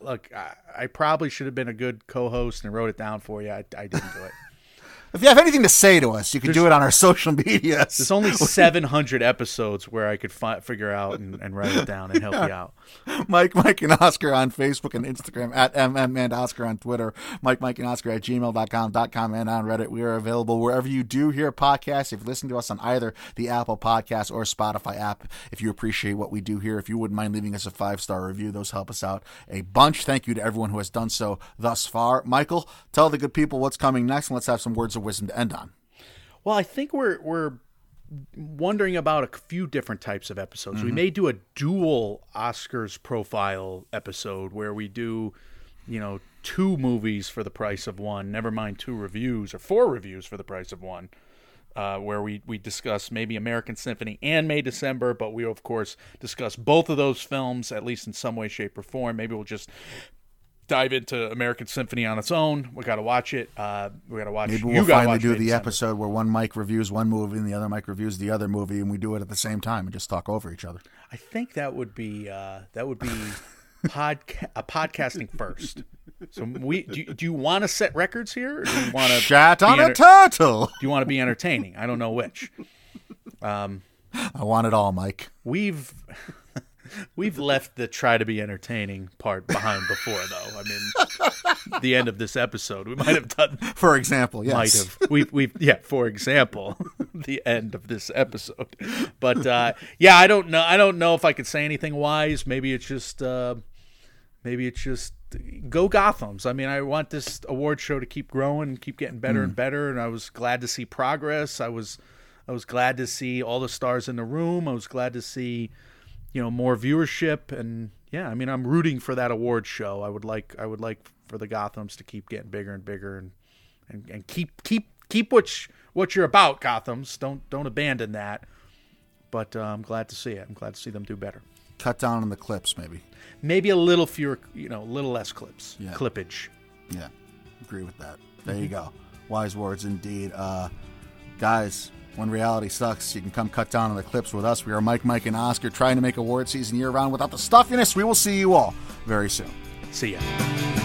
look. I, I probably should have been a good co-host and wrote it down for you. I, I didn't do it. If you have anything to say to us, you can do it on our social media. *laughs* There's only *laughs* 700 episodes where I could fi- figure out and, and write it down and help you out. Mike, Mike, and Oscar on Facebook and Instagram, at MM and Oscar on Twitter, Mike, Mike, and Oscar at gmail.com, dot com, and on Reddit. We are available wherever you do hear podcasts. If you listen to us on either the Apple Podcast or Spotify app, if you appreciate what we do here, if you wouldn't mind leaving us a five star review, those help us out a bunch. Thank you to everyone who has done so thus far. Michael, tell the good people what's coming next, and let's have some words of wisdom to end on. Well, I think we're we're wondering about a few different types of episodes. We may do a dual Oscars profile episode where we do, you know, two movies for the price of one. Never mind two reviews or four reviews for the price of one. Uh, where we, we discuss maybe American Symphony and May December, but we of course discuss both of those films at least in some way, shape, or form. Maybe we'll just dive into American Symphony on its own. We got to watch it. Uh, we got to watch. Maybe we'll finally do the December. episode where one mic reviews one movie and the other mic reviews the other movie, and we do it at the same time and just talk over each other. I think that would be uh, that would be *laughs* podca- uh, podcasting first. So we do. You, do you want to set records here, or do you want to Chat on be a turtle. Do you want to be entertaining? I don't know which. *laughs* I want it all, Mike. We've we've left the try to be entertaining part behind before, though. I mean, the end of this episode, we might have done. For example, yes. Might have we we yeah. For example, *laughs* the end of this episode, but uh, yeah, I don't know. I don't know if I could say anything wise. Maybe it's just. Uh, maybe it's just go Gotham's. I mean, I want this award show to keep growing and keep getting better and better. And I was glad to see progress. I was, I was glad to see all the stars in the room. I was glad to see, you know, more viewership. And yeah, I mean, I'm rooting for that award show. I would like, I would like for the Gotham's to keep getting bigger and bigger and, and, and keep, keep, keep what, sh- what you're about, Gotham's. Don't, don't abandon that. but uh, I'm glad to see it. I'm glad to see them do better. Cut down on the clips, maybe. Maybe a little fewer, you know, a little less clips, Yeah. clippage. Yeah, agree with that. There you go. Wise words indeed. Uh, guys, when reality sucks, you can come cut down on the clips with us. We are Mike, Mike, and Oscar trying to make award season year round without the stuffiness. We will see you all very soon. See ya.